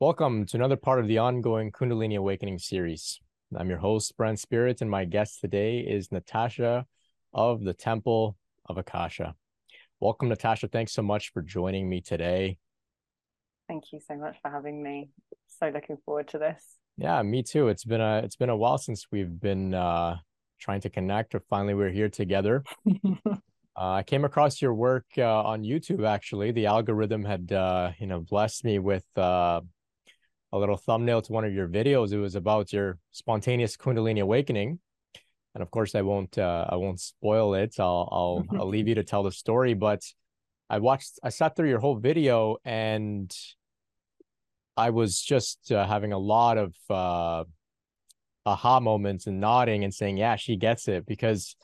Welcome to another part of the ongoing Kundalini Awakening series. I'm your host, Brent Spirit, and my guest today is Natasha of the Temple of Akasha. Welcome, Natasha. Thanks so much for joining me today. Thank you so much for having me. So looking forward to this. Yeah, me too. It's been a it's been a while since we've been uh, trying to connect, or finally we're here together. uh, I came across your work uh, on YouTube. Actually, the algorithm had uh, you know blessed me with uh, a little thumbnail to one of your videos. It was about your spontaneous Kundalini awakening, and of course, I won't uh, I won't spoil it. I'll I'll I'll leave you to tell the story. But I watched I sat through your whole video, and I was just uh, having a lot of uh, aha moments and nodding and saying, "Yeah, she gets it," because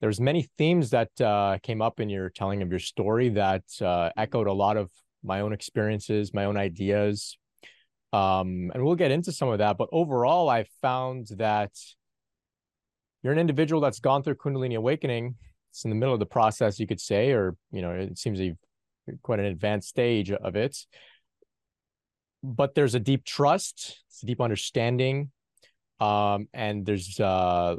there's many themes that uh, came up in your telling of your story that uh, echoed a lot of my own experiences, my own ideas, um, and we'll get into some of that. But overall, I found that you're an individual that's gone through Kundalini awakening. It's in the middle of the process, you could say, or you know, it seems you've quite an advanced stage of it. But there's a deep trust, it's a deep understanding, um, and there's uh,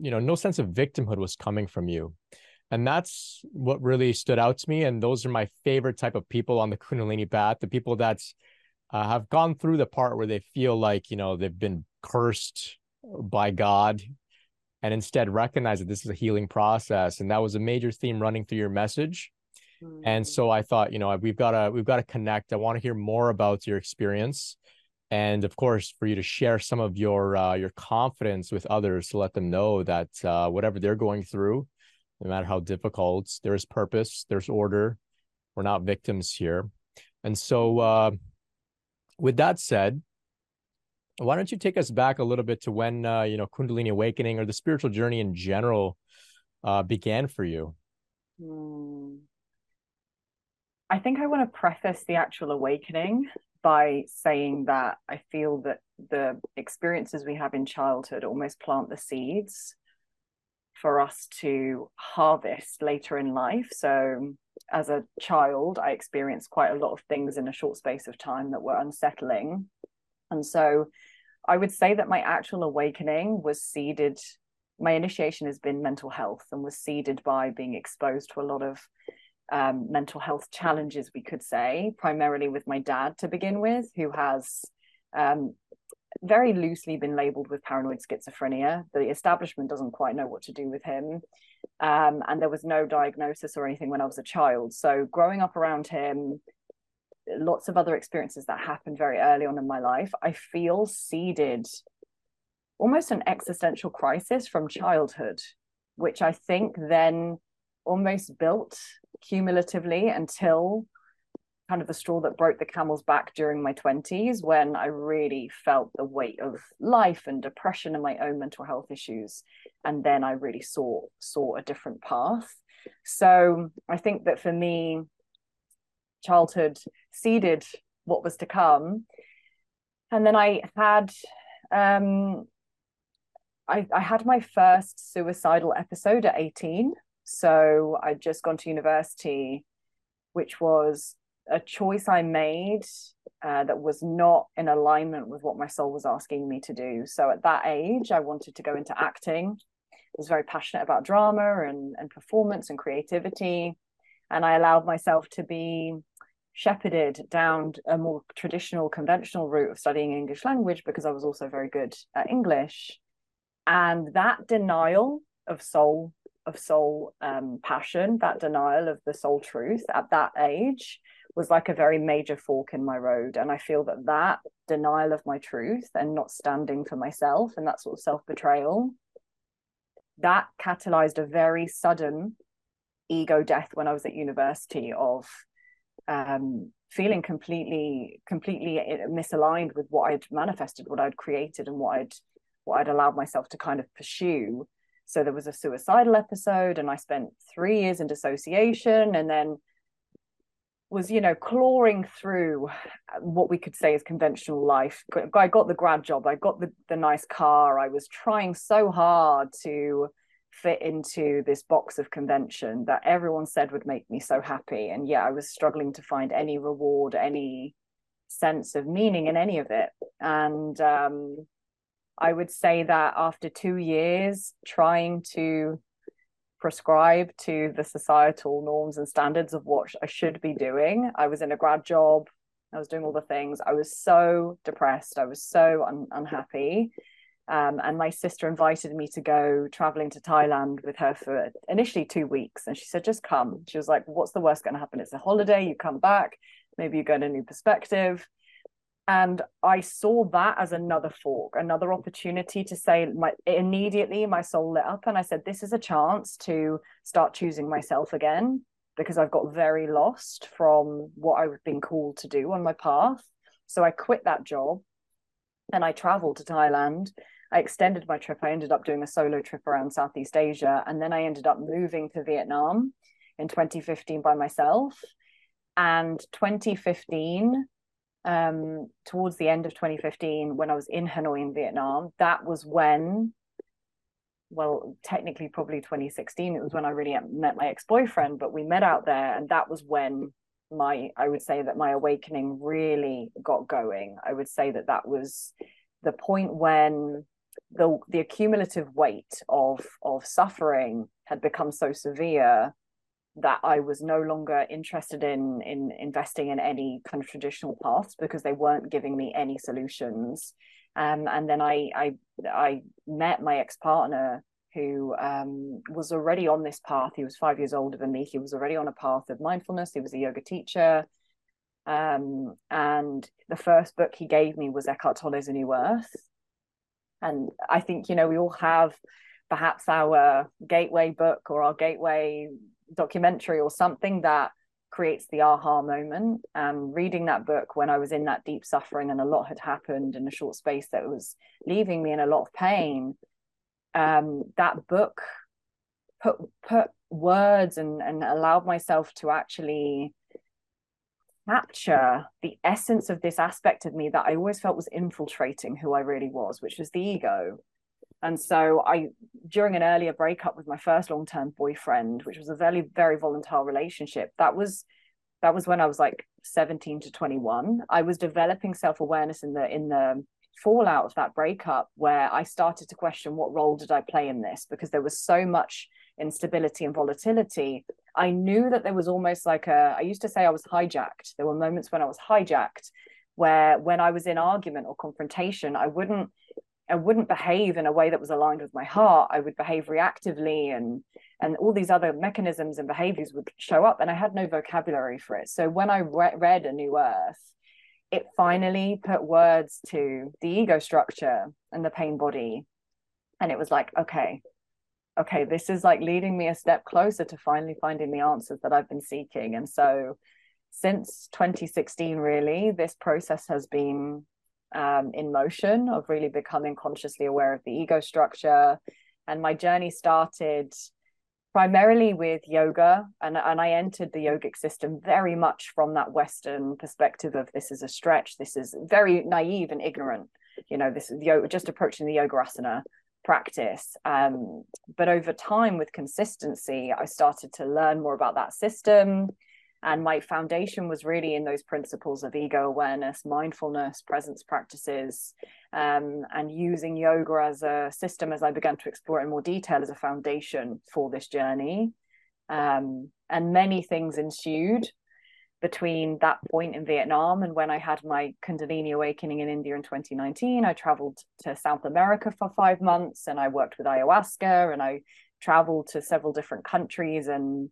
you know, no sense of victimhood was coming from you. And that's what really stood out to me. And those are my favorite type of people on the Kundalini path, the people that's uh, have gone through the part where they feel like you know they've been cursed by God, and instead recognize that this is a healing process, and that was a major theme running through your message. Mm-hmm. And mm. so I thought, you know, we've got to we've got to connect. I want to hear more about your experience, and of course, for you to share some of your uh, your confidence with others to let them know that uh, whatever they're going through, no matter how difficult, there is purpose, there's order. We're not victims here, and so. Uh, with that said, why don't you take us back a little bit to when uh, you know Kundalini awakening or the spiritual journey in general uh, began for you? Hmm. I think I want to preface the actual awakening by saying that I feel that the experiences we have in childhood almost plant the seeds for us to harvest later in life. So as a child, I experienced quite a lot of things in a short space of time that were unsettling. And so I would say that my actual awakening was seeded. My initiation has been mental health and was seeded by being exposed to a lot of um, mental health challenges, we could say, primarily with my dad to begin with, who has um, very loosely been labeled with paranoid schizophrenia. The establishment doesn't quite know what to do with him. Um, and there was no diagnosis or anything when I was a child. So growing up around him, lots of other experiences that happened very early on in my life, I feel seeded almost an existential crisis from childhood, which I think then almost built cumulatively until kind of the straw that broke the camel's back during my 20s when I really felt the weight of life and depression and my own mental health issues and then I really saw saw a different path. So I think that for me childhood seeded what was to come. And then I had um I, I had my first suicidal episode at 18 so I'd just gone to university which was a choice I made uh, that was not in alignment with what my soul was asking me to do. So at that age, I wanted to go into acting. I was very passionate about drama and, and performance and creativity. And I allowed myself to be shepherded down a more traditional, conventional route of studying English language because I was also very good at English. And that denial of soul, of soul um, passion, that denial of the soul truth at that age was like a very major fork in my road and i feel that that denial of my truth and not standing for myself and that sort of self-betrayal that catalyzed a very sudden ego death when i was at university of um, feeling completely completely misaligned with what i'd manifested what i'd created and what i'd what i'd allowed myself to kind of pursue. So there was a suicidal episode and i spent three years in dissociation and then was you know clawing through what we could say is conventional life i got the grad job i got the, the nice car i was trying so hard to fit into this box of convention that everyone said would make me so happy and yeah i was struggling to find any reward any sense of meaning in any of it. And um, I would say that after two years trying to prescribe to the societal norms and standards of what I should be doing, I was in a grad job, I was doing all the things. I was so depressed, I was so un- unhappy. Um, and my sister invited me to go traveling to Thailand with her for initially two weeks. And she said, just come. She was like, what's the worst going to happen? It's a holiday. You come back. Maybe you get a new perspective. And I saw that as another fork, another opportunity to say, my immediately my soul lit up. And I said, this is a chance to start choosing myself again because I've got very lost from what I've been called to do on my path. So I quit that job and I traveled to Thailand I extended my trip. I ended up doing a solo trip around Southeast Asia. And then I ended up moving to Vietnam in 2015 by myself. And 2015, um, towards the end of 2015, when I was in Hanoi in Vietnam, that was when, well, technically probably 2016, it was when I really met my ex boyfriend, but we met out there. And that was when my, I would say that my awakening really got going. I would say that that was the point when the the accumulative weight of of suffering had become so severe that I was no longer interested in in investing in any kind of traditional paths because they weren't giving me any solutions. Um, and then I I I met my ex partner who um, was already on this path. He was five years older than me. He was already on a path of mindfulness. He was a yoga teacher. Um, and the first book he gave me was Eckhart Tolle's A New Earth and i think you know we all have perhaps our gateway book or our gateway documentary or something that creates the aha moment um reading that book when i was in that deep suffering and a lot had happened in a short space that was leaving me in a lot of pain um that book put put words and and allowed myself to actually capture the essence of this aspect of me that I always felt was infiltrating who I really was, which was the ego. And so I, during an earlier breakup with my first long-term boyfriend, which was a very, very volatile relationship, that was that was when I was like 17 to 21. I was developing self-awareness in the in the fallout of that breakup where I started to question what role did I play in this because there was so much instability and volatility I knew that there was almost like a, I used to say I was hijacked. There were moments when I was hijacked where when I was in argument or confrontation, I wouldn't, I wouldn't behave in a way that was aligned with my heart. I would behave reactively and, and all these other mechanisms and behaviors would show up and I had no vocabulary for it. So when I re- read A New Earth, it finally put words to the ego structure and the pain body. And it was like, okay, okay, this is like leading me a step closer to finally finding the answers that I've been seeking. And so since 2016, really, this process has been um, in motion of really becoming consciously aware of the ego structure. And my journey started primarily with yoga and, and i entered the yogic system very much from that western perspective of this is a stretch this is very naive and ignorant you know this is just approaching the yoga asana practice. Um, but over time, with consistency, I started to learn more about that system. And my foundation was really in those principles of ego awareness, mindfulness, presence practices, um, and using yoga as a system as I began to explore in more detail as a foundation for this journey. Um, and many things ensued between that point in Vietnam and when I had my Kundalini awakening in India in 2019. I traveled to South America for five months and I worked with ayahuasca and I traveled to several different countries. And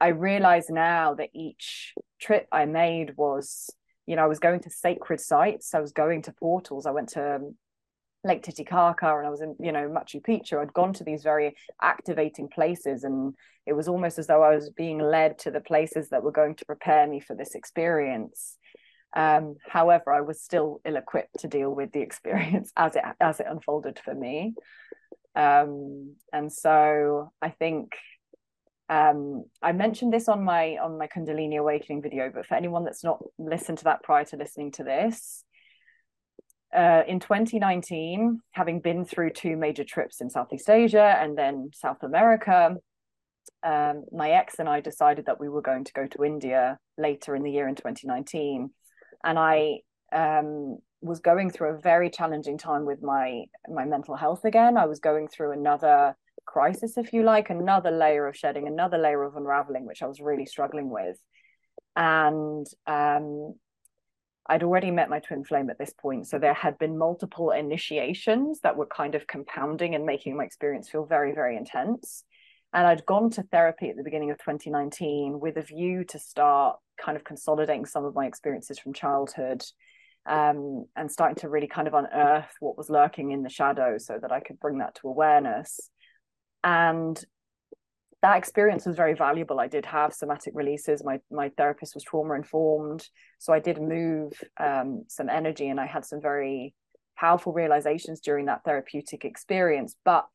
I realize now that each trip I made was, you know, I was going to sacred sites, I was going to portals, I went to Lake Titicaca and I was in, you know, Machu Picchu. I'd gone to these very activating places and it was almost as though I was being led to the places that were going to prepare me for this experience. Um, however, I was still ill-equipped to deal with the experience as it as it unfolded for me. Um, and so I think um, I mentioned this on my on my Kundalini Awakening video, but for anyone that's not listened to that prior to listening to this, uh, in 2019, having been through two major trips in Southeast Asia and then South America, um, my ex and I decided that we were going to go to India later in the year in 2019. And I um, was going through a very challenging time with my my mental health again. I was going through another crisis, if you like, another layer of shedding, another layer of unraveling, which I was really struggling with. And um, I'd already met my twin flame at this point. So there had been multiple initiations that were kind of compounding and making my experience feel very, very intense. And I'd gone to therapy at the beginning of 2019 with a view to start kind of consolidating some of my experiences from childhood um, and starting to really kind of unearth what was lurking in the shadows so that I could bring that to awareness. And that experience was very valuable. I did have somatic releases. My my therapist was trauma informed, so I did move um, some energy, and I had some very powerful realizations during that therapeutic experience. But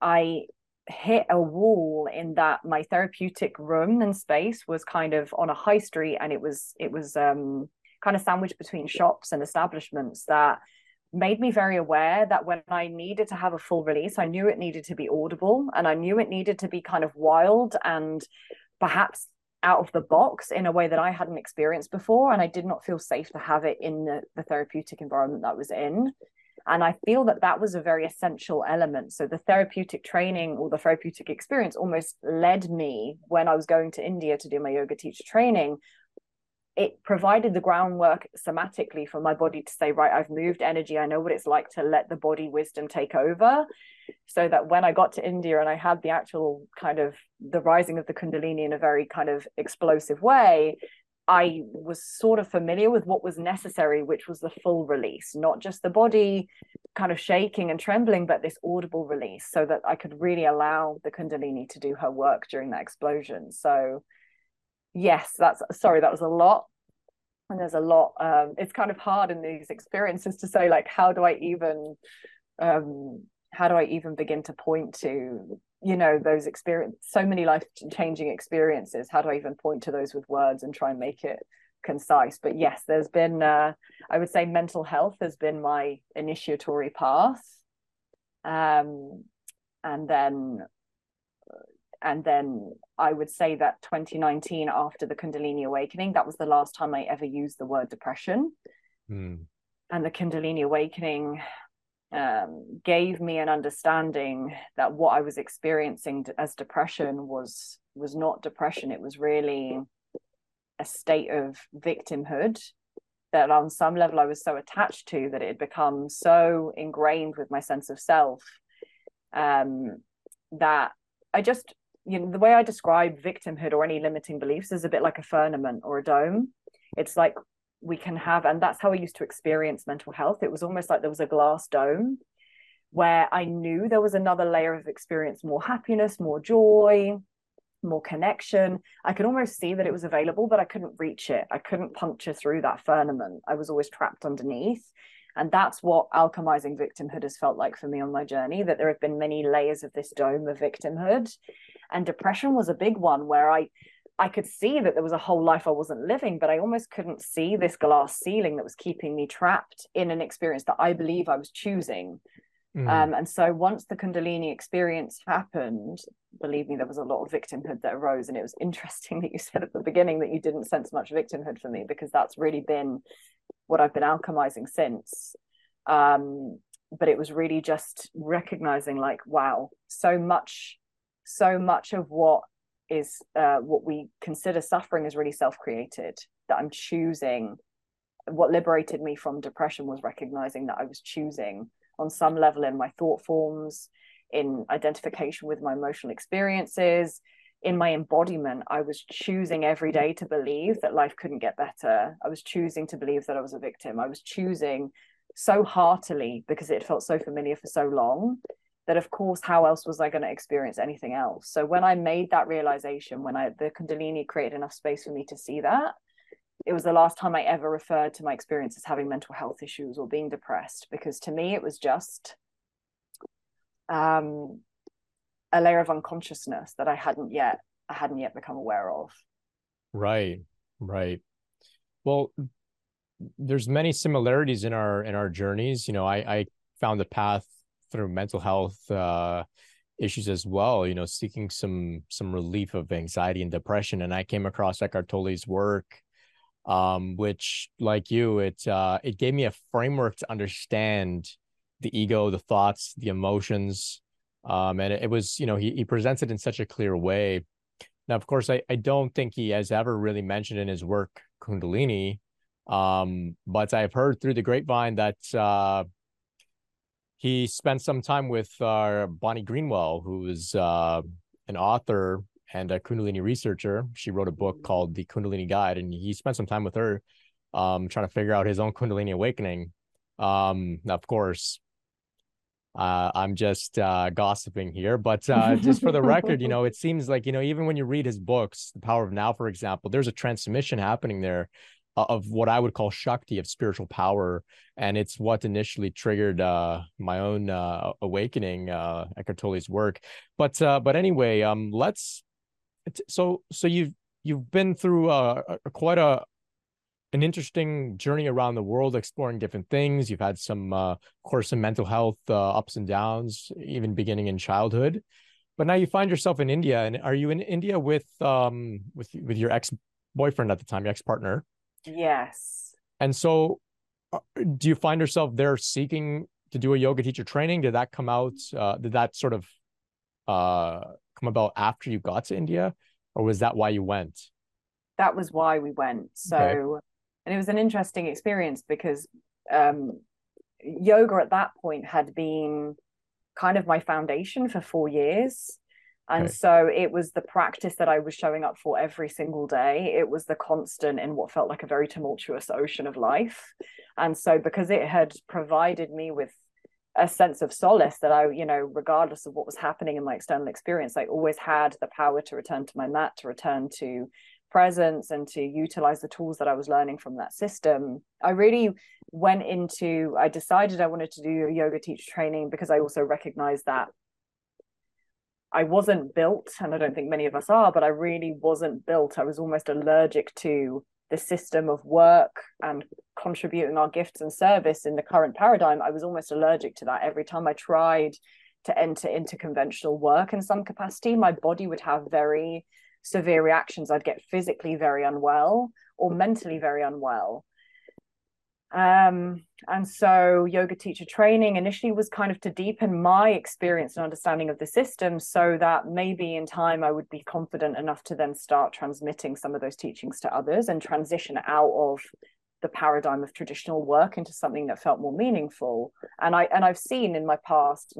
I hit a wall in that my therapeutic room and space was kind of on a high street, and it was it was um, kind of sandwiched between shops and establishments that made me very aware that when I needed to have a full release, I knew it needed to be audible and I knew it needed to be kind of wild and perhaps out of the box in a way that I hadn't experienced before. And I did not feel safe to have it in the, the therapeutic environment that I was in. And I feel that that was a very essential element. So the therapeutic training or the therapeutic experience almost led me when I was going to India to do my yoga teacher training it provided the groundwork somatically for my body to say, right, I've moved energy. I know what it's like to let the body wisdom take over. So that when I got to India and I had the actual kind of the rising of the Kundalini in a very kind of explosive way, I was sort of familiar with what was necessary, which was the full release, not just the body kind of shaking and trembling, but this audible release so that I could really allow the Kundalini to do her work during that explosion. So, yes that's sorry that was a lot. And there's a lot um, it's kind of hard in these experiences to say like how do i even um, how do i even begin to point to you know those experience so many life changing experiences. How do i even point to those with words and try and make it concise? But yes there's been uh, i would say mental health has been my initiatory path. Um, and then and then I would say that 2019, after the Kundalini awakening, that was the last time I ever used the word depression. Mm. And the Kundalini awakening um, gave me an understanding that what I was experiencing as depression was was not depression. It was really a state of victimhood that on some level I was so attached to that it had become so ingrained with my sense of self um, that I just you know the way i describe victimhood or any limiting beliefs is a bit like a firmament or a dome. It's like we can have and that's how i used to experience mental health. It was almost like there was a glass dome where i knew there was another layer of experience more happiness more joy more connection. I could almost see that it was available but i couldn't reach it. I couldn't puncture through that firmament. I was always trapped underneath and that's what alchemizing victimhood has felt like for me on my journey that there have been many layers of this dome of victimhood. And depression was a big one where i i could see that there was a whole life i wasn't living but i almost couldn't see this glass ceiling that was keeping me trapped in an experience that i believe i was choosing. Mm. um, and so once the kundalini experience happened believe me there was a lot of victimhood that arose. And it was interesting that you said at the beginning that you didn't sense much victimhood for me because that's really been what i've been alchemizing since. Um, but it was really just recognizing like wow so much so much of what is uh, what we consider suffering is really self-created that i'm choosing. What liberated me from depression was recognizing that i was choosing on some level in my thought forms in identification with my emotional experiences in my embodiment i was choosing every day to believe that life couldn't get better. I was choosing to believe that i was a victim. I was choosing so heartily because it felt so familiar for so long that of course how else was i going to experience anything else? So when i made that realization when i the kundalini created enough space for me to see that it was the last time i ever referred to my experience as having mental health issues or being depressed because to me it was just um a layer of unconsciousness that i hadn't yet i hadn't yet become aware of. Right right. Well there's many similarities in our in our journeys. You know i i found a path through mental health uh, issues as well, you know, seeking some some relief of anxiety and depression. And I came across Eckhart Tolle's work um, which, like you, it uh, it gave me a framework to understand the ego, the thoughts, the emotions, um, and it, it was you know he he presents it in such a clear way. Now, of course, I I don't think he has ever really mentioned in his work Kundalini, um, but I've heard through the grapevine that uh, he spent some time with uh, Bonnie Greenwell, who is uh, an author and a Kundalini researcher. She wrote a book called The Kundalini Guide, and he spent some time with her, um, trying to figure out his own Kundalini awakening. Um, of course, uh, I'm just uh, gossiping here, but uh, just for the record, you know, it seems like you know, even when you read his books, The Power of Now, for example, there's a transmission happening there uh, of what I would call Shakti of spiritual power. And it's what initially triggered uh, my own uh, awakening, uh, Eckhart Tolle's work. But uh, but anyway, um, let's. So so you've you've been through uh, a, quite a an interesting journey around the world, exploring different things. You've had some, uh, of course, some mental health uh, ups and downs, even beginning in childhood. But now you find yourself in India, and are you in India with um with with your ex boyfriend at the time, your ex partner? Yes. And so, uh, do you find yourself there seeking to do a yoga teacher training? Did that come out? Uh, did that sort of uh, come about after you got to India, or was that why you went? That was why we went. So, okay. And it was an interesting experience because um, yoga at that point had been kind of my foundation for four years. And okay. so it was the practice that I was showing up for every single day. It was the constant in what felt like a very tumultuous ocean of life. And so because it had provided me with a sense of solace that I, you know, regardless of what was happening in my external experience, I always had the power to return to my mat, to return to presence and to utilize the tools that I was learning from that system. I really went into, I decided I wanted to do a yoga teacher training because I also recognized that I wasn't built, and I don't think many of us are, but I really wasn't built. I was almost allergic to the system of work and contributing our gifts and service in the current paradigm. I was almost allergic to that. Every time I tried to enter into conventional work in some capacity, my body would have very severe reactions. I'd get physically very unwell or mentally very unwell. Um, and so yoga teacher training initially was kind of to deepen my experience and understanding of the system so that maybe in time I would be confident enough to then start transmitting some of those teachings to others and transition out of the paradigm of traditional work into something that felt more meaningful. And I and I've seen in my past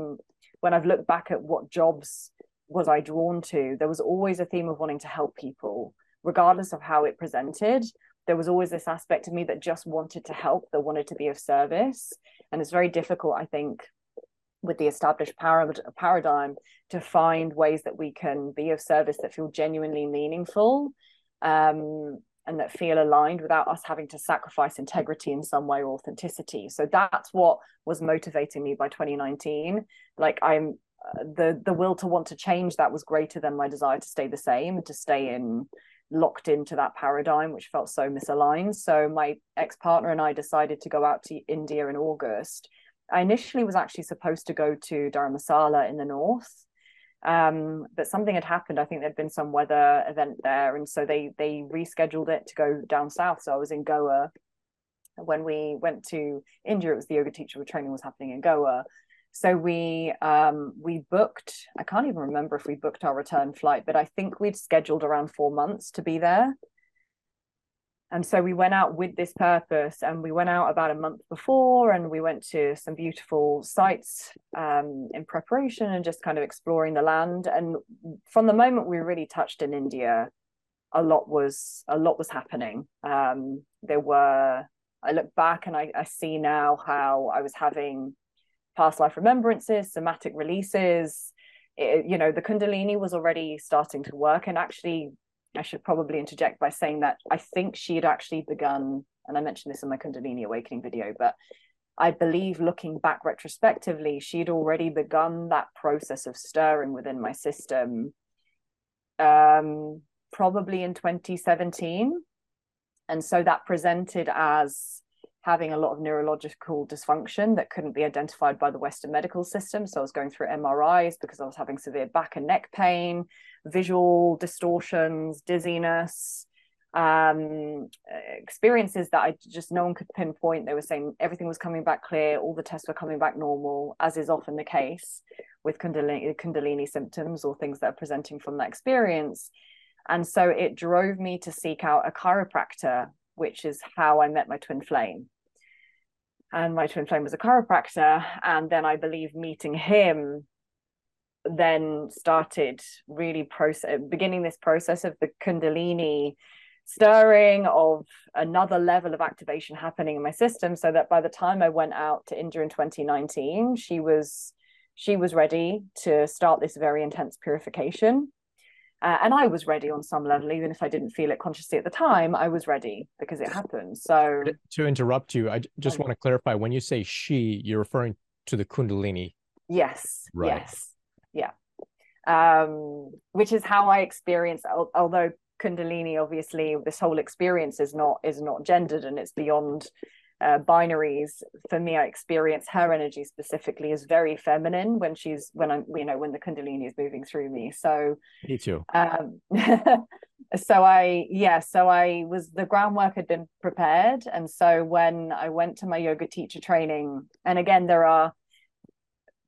when I've looked back at what jobs was I drawn to, there was always a theme of wanting to help people, regardless of how it presented there was always this aspect of me that just wanted to help, that wanted to be of service. And it's very difficult, I think, with the established paradigm to find ways that we can be of service that feel genuinely meaningful um, and that feel aligned without us having to sacrifice integrity in some way or authenticity. So that's what was motivating me by 2019. Like I'm the the will to want to change that was greater than my desire to stay the same to stay in locked into that paradigm, which felt so misaligned. So my ex partner and I decided to go out to India in August. I initially was actually supposed to go to Dharamsala in the north, um, but something had happened. I think there'd been some weather event there, and so they they rescheduled it to go down south. So I was in Goa when we went to India. It was the yoga teacher training was happening in Goa, so we um, we booked. I can't even remember if we booked our return flight, but I think we'd scheduled around four months to be there. And so we went out with this purpose, and we went out about a month before, and we went to some beautiful sites um, in preparation and just kind of exploring the land. And from the moment we really touched in India, a lot was a lot was happening. Um, there were. I look back and I, I see now how I was having past life remembrances, somatic releases. It, you know, the Kundalini was already starting to work. And actually, I should probably interject by saying that I think she had actually begun, and I mentioned this in my Kundalini Awakening video, but I believe looking back retrospectively, she'd already begun that process of stirring within my system um, probably in 2017. And so that presented as having a lot of neurological dysfunction that couldn't be identified by the Western medical system. So I was going through MRIs because I was having severe back and neck pain, visual distortions, dizziness. um, experiences that I just no one could pinpoint. They were saying everything was coming back clear, all the tests were coming back normal, as is often the case with Kundalini, Kundalini symptoms or things that are presenting from that experience. And so it drove me to seek out a chiropractor, which is how I met my twin flame. And my twin flame was a chiropractor. And then I believe meeting him then started really process beginning this process of the kundalini stirring of another level of activation happening in my system so that by the time i went out to india in 2019 she was she was ready to start this very intense purification uh, and i was ready on some level even if i didn't feel it consciously at the time i was ready because it happened. So to interrupt you i just want to clarify when you say she you're referring to the kundalini. Yes right. yes yeah. Um, which is how i experience although kundalini obviously this whole experience is not is not gendered and it's beyond uh, binaries for me i experience her energy specifically is very feminine when she's when i'm you know when the kundalini is moving through me. So me too. um so i yeah so i was the groundwork had been prepared. And so when i went to my yoga teacher training and again there are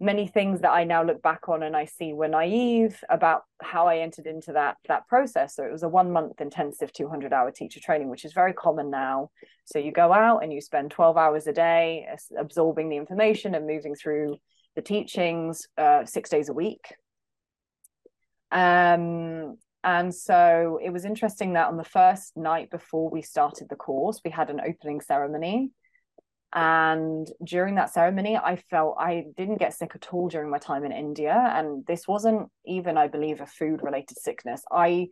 many things that I now look back on and I see were naive about how I entered into that that process. So it was a one month intensive 200 hour teacher training, which is very common now. So you go out and you spend 12 hours a day absorbing the information and moving through the teachings uh, six days a week. Um, and so it was interesting that on the first night before we started the course, we had an opening ceremony and during that ceremony i felt i didn't get sick at all during my time in india. And this wasn't even i believe a food related sickness. I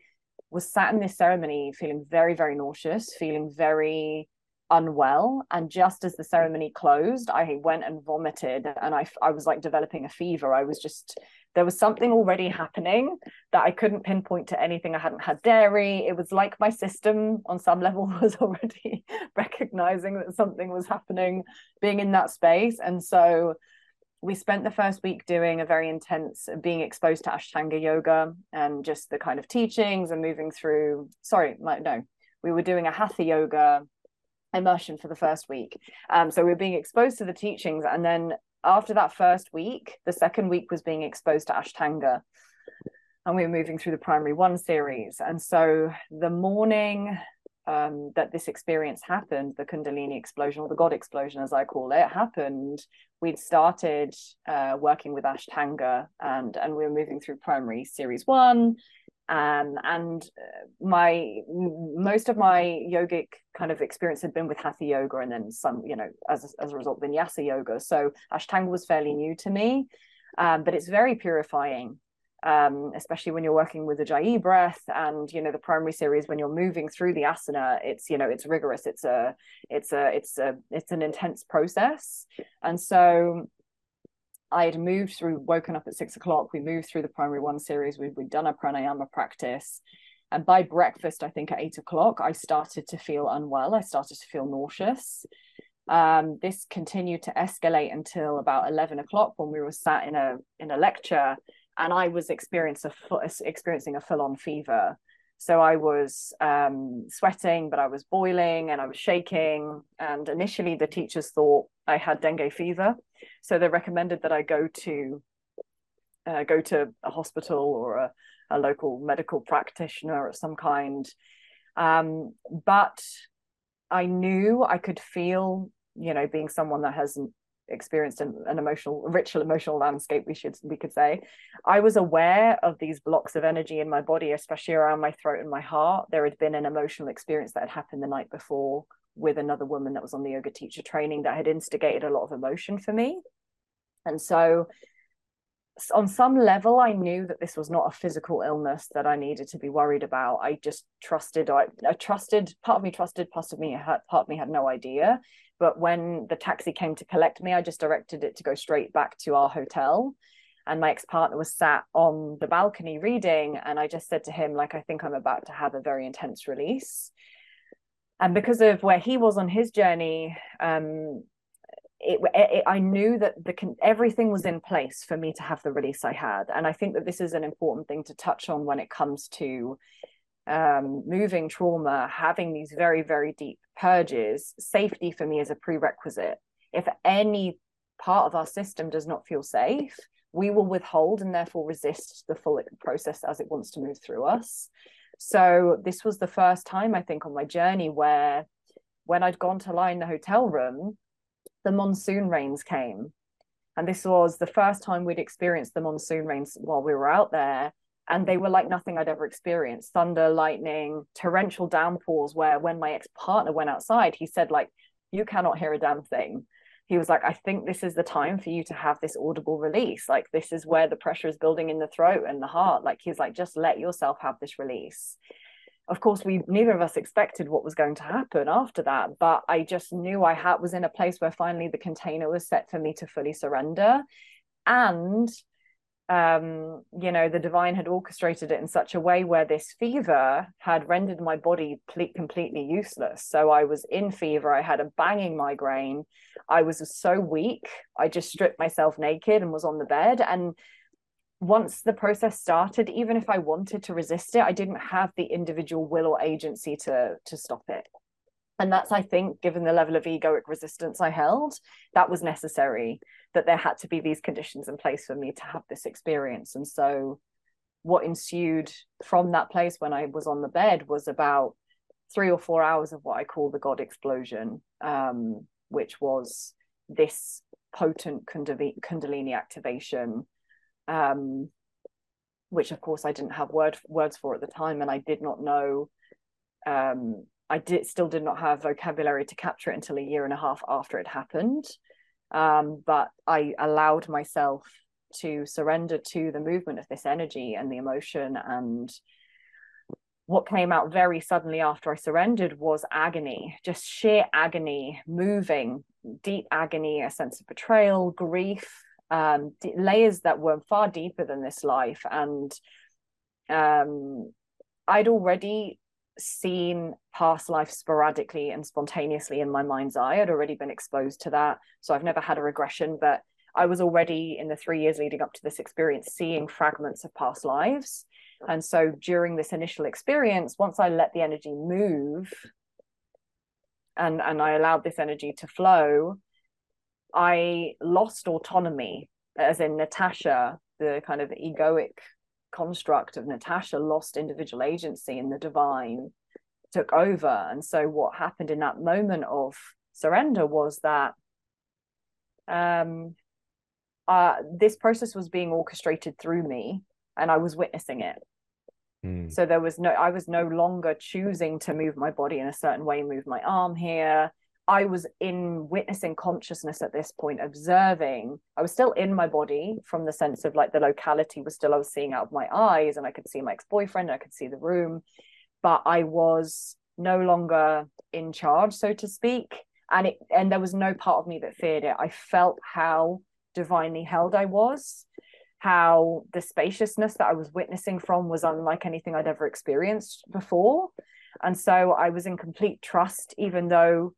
was sat in this ceremony feeling very very nauseous feeling very unwell. And just as the ceremony closed i went and vomited. And i i was like developing a fever. I was just there was something already happening that I couldn't pinpoint to anything. I hadn't had dairy. It was like my system on some level was already recognizing that something was happening, being in that space. And so we spent the first week doing a very intense being exposed to Ashtanga yoga and just the kind of teachings and moving through. Sorry, no, we were doing a Hatha yoga immersion for the first week. Um, so we were being exposed to the teachings and then after that first week, the second week was being exposed to Ashtanga. And we were moving through the primary one series. And so the morning um, that this experience happened, the Kundalini explosion or the God explosion, as I call it, happened, we'd started uh, working with Ashtanga and, and we were moving through primary series one um, and uh, my most of my yogic kind of experience had been with hatha yoga and then some you know as, as a result vinyasa yoga. So ashtanga was fairly new to me um, but it's very purifying um, especially when you're working with the Ujjayi breath and you know the primary series when you're moving through the asana it's you know it's rigorous. It's a it's a it's a it's an intense process. And so I had moved through, woken up at six o'clock. We moved through the primary one series. we we'd done a pranayama practice. And by breakfast, I think at eight o'clock, I started to feel unwell. I started to feel nauseous. Um, this continued to escalate until about 11 o'clock when we were sat in a in a lecture and I was experiencing a, experiencing a full-on fever. So I was um, sweating, but I was boiling and I was shaking. And initially, the teachers thought I had dengue fever, so they recommended that I go to uh, go to a hospital or a, a, local medical practitioner of some kind. Um, but I knew I could feel, you know, being someone that hasn't experienced an, an emotional ritual emotional landscape we should we could say i was aware of these blocks of energy in my body especially around my throat and my heart there had been an emotional experience that had happened the night before with another woman that was on the yoga teacher training that had instigated a lot of emotion for me and so on some level i knew that this was not a physical illness that i needed to be worried about i just trusted i, I trusted part of me trusted part of me had part of me had no idea but when the taxi came to collect me, I just directed it to go straight back to our hotel. And my ex partner was sat on the balcony reading. And I just said to him, like, I think I'm about to have a very intense release. And because of where he was on his journey, um, it, it, I knew that the everything was in place for me to have the release I had, and I think that this is an important thing to touch on when it comes to um, moving trauma, having these very, very deep purges, safety for me is a prerequisite. If any part of our system does not feel safe, we will withhold and therefore resist the full process as it wants to move through us. So this was the first time I think on my journey where when I'd gone to lie in the hotel room, the monsoon rains came. And this was the first time we'd experienced the monsoon rains while we were out there. And they were like nothing I'd ever experienced thunder, lightning, torrential downpours. Where when my ex partner went outside, he said, like, you cannot hear a damn thing he was like, I think this is the time for you to have this audible release. Like, this is where the pressure is building in the throat and the heart. Like, he's like, just let yourself have this release. Of course, we neither of us expected what was going to happen after that, but I just knew I had was in a place where finally the container was set for me to fully surrender. And um, you know, the divine had orchestrated it in such a way where this fever had rendered my body ple- completely useless. So I was in fever. I had a banging migraine. I was so weak. I just stripped myself naked and was on the bed. And once the process started, even if I wanted to resist it, I didn't have the individual will or agency to to stop it and that's i think given the level of egoic resistance i held that was necessary that there had to be these conditions in place for me to have this experience. And so what ensued from that place when i was on the bed was about three or four hours of what i call the god explosion um, which was this potent kundalini activation um, which of course i didn't have word words for at the time and i did not know um, I did still did not have vocabulary to capture it until a year and a half after it happened. Um, but I allowed myself to surrender to the movement of this energy and the emotion. And what came out very suddenly after I surrendered was agony, just sheer agony, moving, deep agony, a sense of betrayal, grief, um, layers that were far deeper than this life. And um, I'd already seen past life sporadically and spontaneously in my mind's eye. I'd already been exposed to that. So I've never had a regression, but I was already in the three years leading up to this experience seeing fragments of past lives. And so during this initial experience, once I let the energy move and, and I allowed this energy to flow, I lost autonomy, as in Natasha, the kind of egoic construct of Natasha lost individual agency and the divine took over. And so what happened in that moment of surrender was that um, uh, this process was being orchestrated through me and I was witnessing it. Mm. So there was no, I was no longer choosing to move my body in a certain way, move my arm here, I was in witnessing consciousness at this point, observing. I was still in my body from the sense of like the locality was still, I was seeing out of my eyes and I could see my ex boyfriend, I could see the room, but I was no longer in charge, so to speak. And it, and there was no part of me that feared it. I felt how divinely held I was, how the spaciousness that I was witnessing from was unlike anything I'd ever experienced before. And so I was in complete trust, even though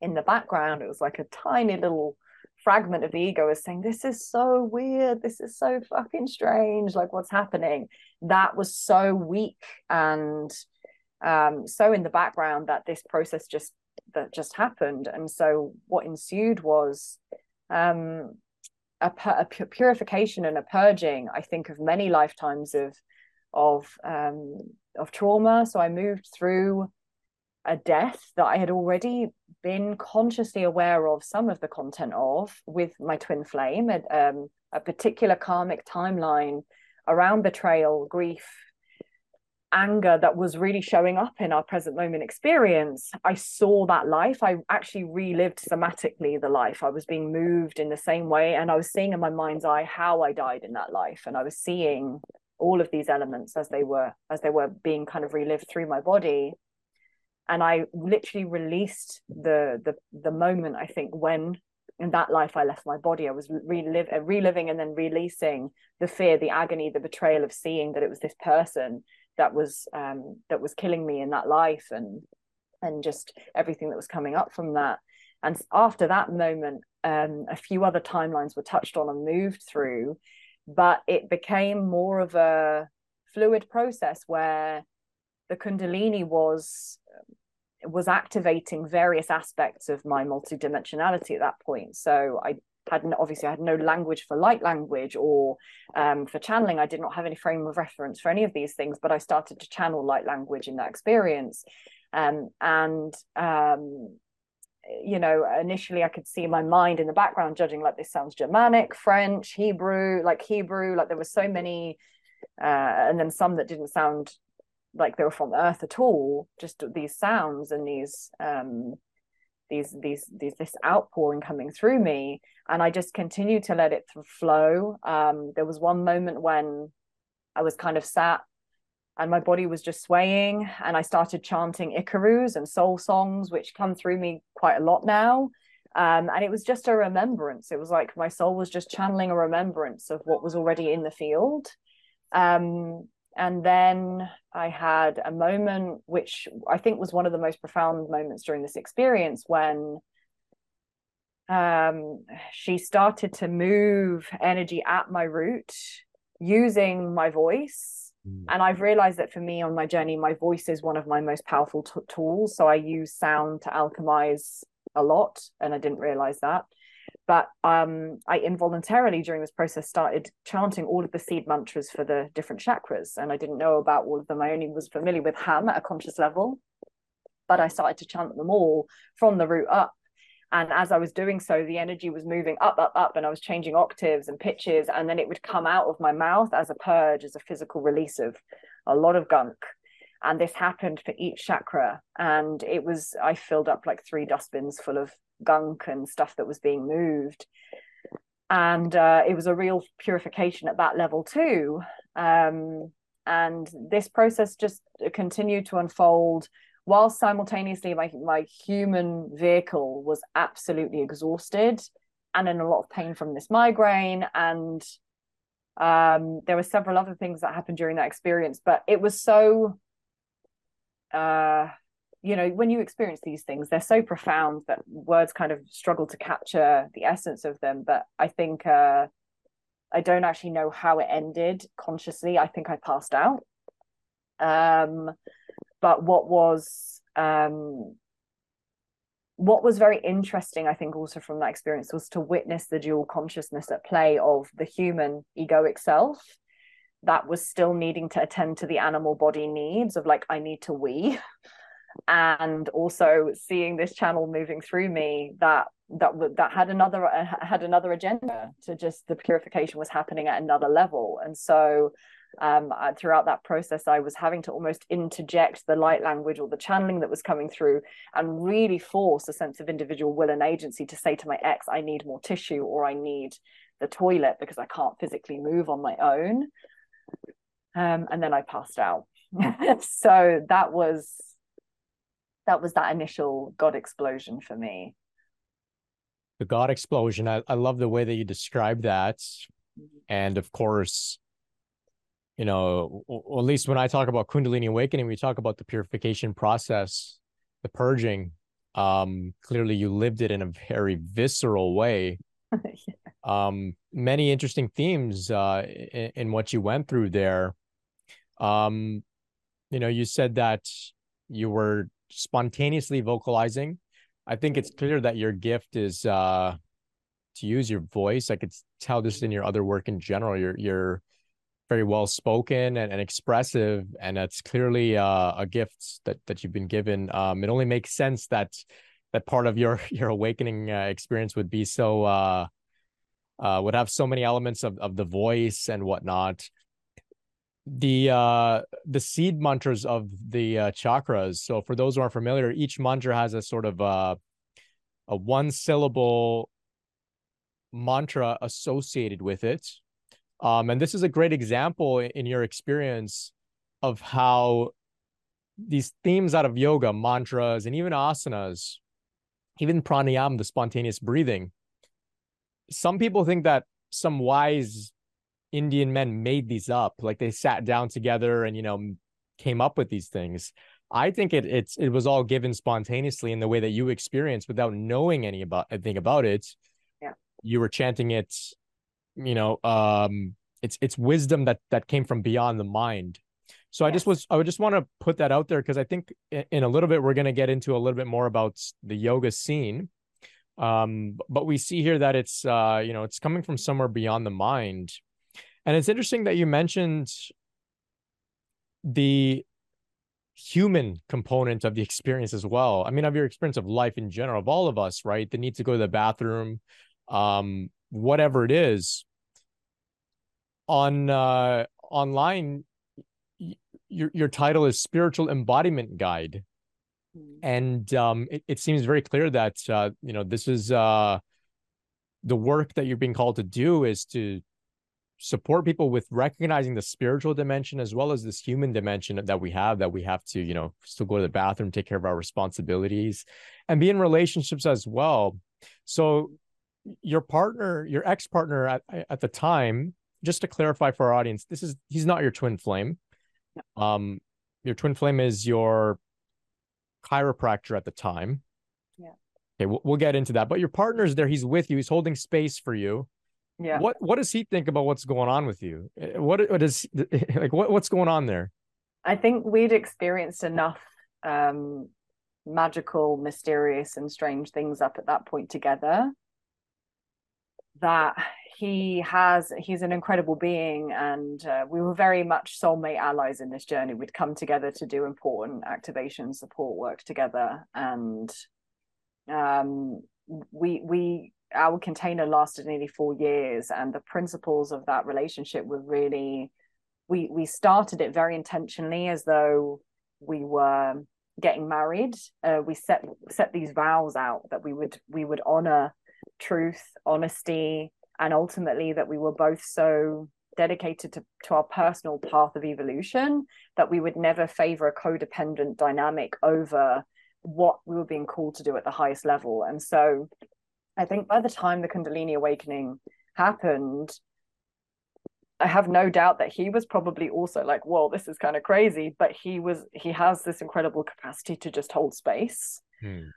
in the background it was like a tiny little fragment of the ego is saying this is so weird. This is so fucking strange. Like what's happening? That was so weak and um, so in the background that this process just that just happened. And so what ensued was um, a, a, purification and a purging i think of many lifetimes of of um, of trauma. So i moved through a death that I had already been consciously aware of some of the content of with my twin flame, um, a particular karmic timeline around betrayal, grief, anger that was really showing up in our present moment experience. I saw that life. I actually relived somatically the life. I was being moved in the same way, and I was seeing in my mind's eye how I died in that life, and I was seeing all of these elements as they were as they were being kind of relived through my body and I literally released the the the moment I think when in that life I left my body. I was relive, uh, reliving and then releasing the fear the agony the betrayal of seeing that it was this person that was um that was killing me in that life and and just everything that was coming up from that. And after that moment um a few other timelines were touched on and moved through but it became more of a fluid process where the kundalini was was activating various aspects of my multidimensionality at that point. So I hadn't obviously I had no language for light language or um, for channeling. I did not have any frame of reference for any of these things, but I started to channel light language in that experience. Um, and um, you know, initially I could see my mind in the background judging like this sounds Germanic, French, Hebrew, like Hebrew, like there were so many, uh, and then some that didn't sound like they were from Earth at all. Just these sounds and these um, these these these this outpouring coming through me. And i just continued to let it flow. Um, there was one moment when i was kind of sat and my body was just swaying and i started chanting icaros and soul songs which come through me quite a lot now. Um, and it was just a remembrance. It was like my soul was just channeling a remembrance of what was already in the field. Um, and then I had a moment which I think was one of the most profound moments during this experience when um, she started to move energy at my root using my voice. Mm. And I've realized that for me on my journey, my voice is one of my most powerful t- tools. So I use sound to alchemize a lot, and I didn't realize that but um, I involuntarily during this process started chanting all of the seed mantras for the different chakras, and I didn't know about all of them. I only was familiar with Ham at a conscious level, but I started to chant them all from the root up. And as I was doing so, the energy was moving up, up, up, and I was changing octaves and pitches, and then it would come out of my mouth as a purge, as a physical release of a lot of gunk and this happened for each chakra and it was i filled up like three dustbins full of gunk and stuff that was being moved. And uh, it was a real purification at that level too. Um, and this process just continued to unfold while simultaneously my, my human vehicle was absolutely exhausted and in a lot of pain from this migraine. And um, there were several other things that happened during that experience but it was so uh, you know when you experience these things they're so profound that words kind of struggle to capture the essence of them. But i think uh, i don't actually know how it ended consciously. I think i passed out. Um, but what was um, what was very interesting i think also from that experience was to witness the dual consciousness at play of the human egoic self that was still needing to attend to the animal body needs of like i need to wee and also seeing this channel moving through me that that that had another uh, had another agenda to just the purification was happening at another level and so um, throughout that process i was having to almost interject the light language or the channeling that was coming through and really force a sense of individual will and agency to say to my ex i need more tissue or i need the toilet because i can't physically move on my own um, and then I passed out. so that was that was that initial God explosion for me. The God explosion. I, I love the way that you describe that. And of course, you know, at least when I talk about Kundalini awakening, we talk about the purification process, the purging. Um, clearly you lived it in a very visceral way. yeah. Um, many interesting themes uh, in, in what you went through there. Um, you know, you said that you were spontaneously vocalizing. I think it's clear that your gift is uh, to use your voice. I could tell this in your other work in general. You're you're very well spoken and, and expressive, and that's clearly uh, a gift that that you've been given. Um, it only makes sense that that part of your your awakening uh, experience would be so uh, uh, would have so many elements of of the voice and whatnot the uh the seed mantras of the uh, chakras. So for those who aren't familiar each mantra has a sort of uh a one syllable mantra associated with it. Um and this is a great example in your experience of how these themes out of yoga mantras and even asanas even pranayama the spontaneous breathing some people think that some wise Indian men made these up. Like they sat down together and you know came up with these things. I think it it's it was all given spontaneously in the way that you experienced without knowing any about anything about it. Yeah. You were chanting it, you know, um it's it's wisdom that that came from beyond the mind. So yes. I just was I would just want to put that out there because I think in a little bit we're going to get into a little bit more about the yoga scene. Um, but we see here that it's uh, you know it's coming from somewhere beyond the mind, and it's interesting that you mentioned the human component of the experience as well. I mean, of your experience of life in general, of all of us, right? The need to go to the bathroom, um, whatever it is. On uh, online, your your title is spiritual embodiment guide, mm-hmm. and um, it, it seems very clear that uh, you know this is uh, the work that you're being called to do is to support people with recognizing the spiritual dimension as well as this human dimension that we have that we have to you know still go to the bathroom take care of our responsibilities and be in relationships as well. So your partner your ex-partner at, at the time just to clarify for our audience this is he's not your twin flame. Um your twin flame is your chiropractor at the time. Yeah. Okay we'll, we'll get into that but your partner's there he's with you he's holding space for you yeah. What what does he think about what's going on with you? Eh, what what is like what what's going on there? I think we'd experienced enough um magical, mysterious and strange things up at that point together that he has he's an incredible being and uh, we were very much soulmate allies in this journey we'd come together to do important activation support work together and um we we our container lasted nearly four years and the principles of that relationship were really we we started it very intentionally as though we were getting married. Uh, we set set these vows out that we would we would honor truth honesty and ultimately that we were both so dedicated to, to our personal path of evolution that we would never favor a codependent dynamic over what we were being called to do at the highest level. And so I think by the time the Kundalini awakening happened, I have no doubt that he was probably also like, whoa, this is kind of crazy. But he was, he has this incredible capacity to just hold space. Hmm.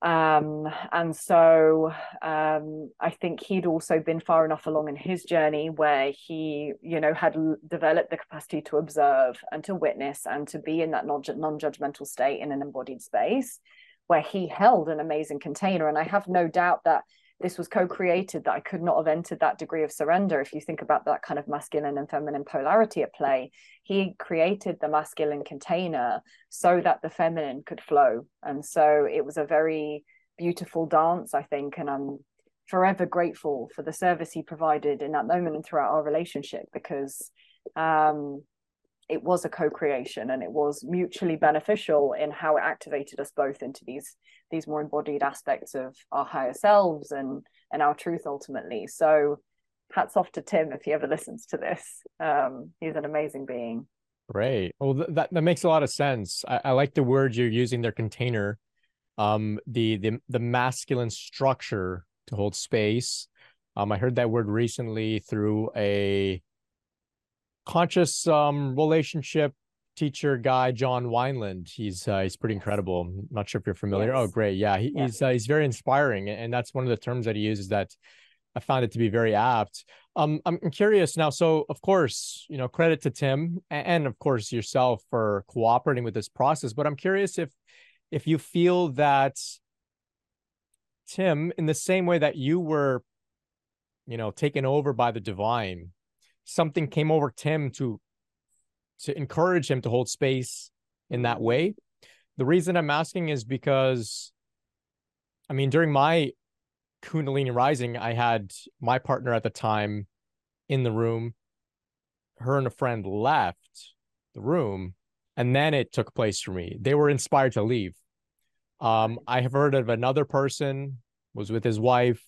Um, and so um, I think he'd also been far enough along in his journey where he, you know, had l- developed the capacity to observe and to witness and to be in that non judgmental state in an embodied space where he held an amazing container. And I have no doubt that this was co-created that I could not have entered that degree of surrender. If you think about that kind of masculine and feminine polarity at play, he created the masculine container so that the feminine could flow. And so it was a very beautiful dance, I think. And I'm forever grateful for the service he provided in that moment and throughout our relationship because um, it was a co-creation and it was mutually beneficial in how it activated us both into these these more embodied aspects of our higher selves and and our truth ultimately so hats off to tim if he ever listens to this um, he's an amazing being Great. Well, th- that that makes a lot of sense. I, I like the word you're using their container, um, the the the masculine structure to hold space. Um, I heard that word recently through a conscious um, relationship teacher guy John Wineland. He's uh, he's pretty incredible. I'm not sure if you're familiar. Oh, yes. Oh, great. Yeah, he, yeah. he's uh, he's very inspiring, and that's one of the terms that he uses that I found it to be very apt. Um, I'm curious now. So, of course, you know, credit to Tim and, of course yourself for cooperating with this process. But I'm curious if if you feel that Tim, in the same way that you were, you know, taken over by the divine something came over Tim to to encourage him to hold space in that way. The reason I'm asking is because I mean during my Kundalini rising, I had my partner at the time in the room. Her and a friend left the room, and then it took place for me. They were inspired to leave. Um, I have heard of another person was with his wife.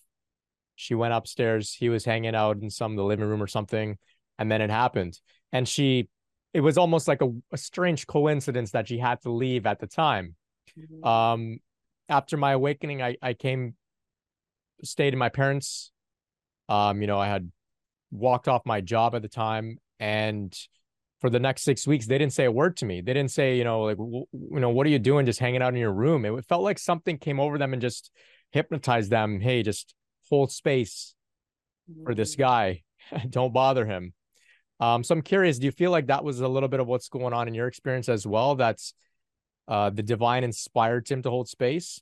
She went upstairs. He was hanging out in some the living room or something and then it happened. And she it was almost like a, a strange coincidence that she had to leave at the time. Mm-hmm. um after my awakening i i came stayed in my parents um you know i had walked off my job at the time and for the next six weeks they didn't say a word to me. They didn't say you know like w- you know what are you doing? Just hanging out in your room. It felt like something came over them and just hypnotized them. Hey just hold space for this mm-hmm. guy. Don't bother him Um, so I'm curious, do you feel like that was a little bit of what's going on in your experience as well? That's uh, the divine inspired Tim to hold space?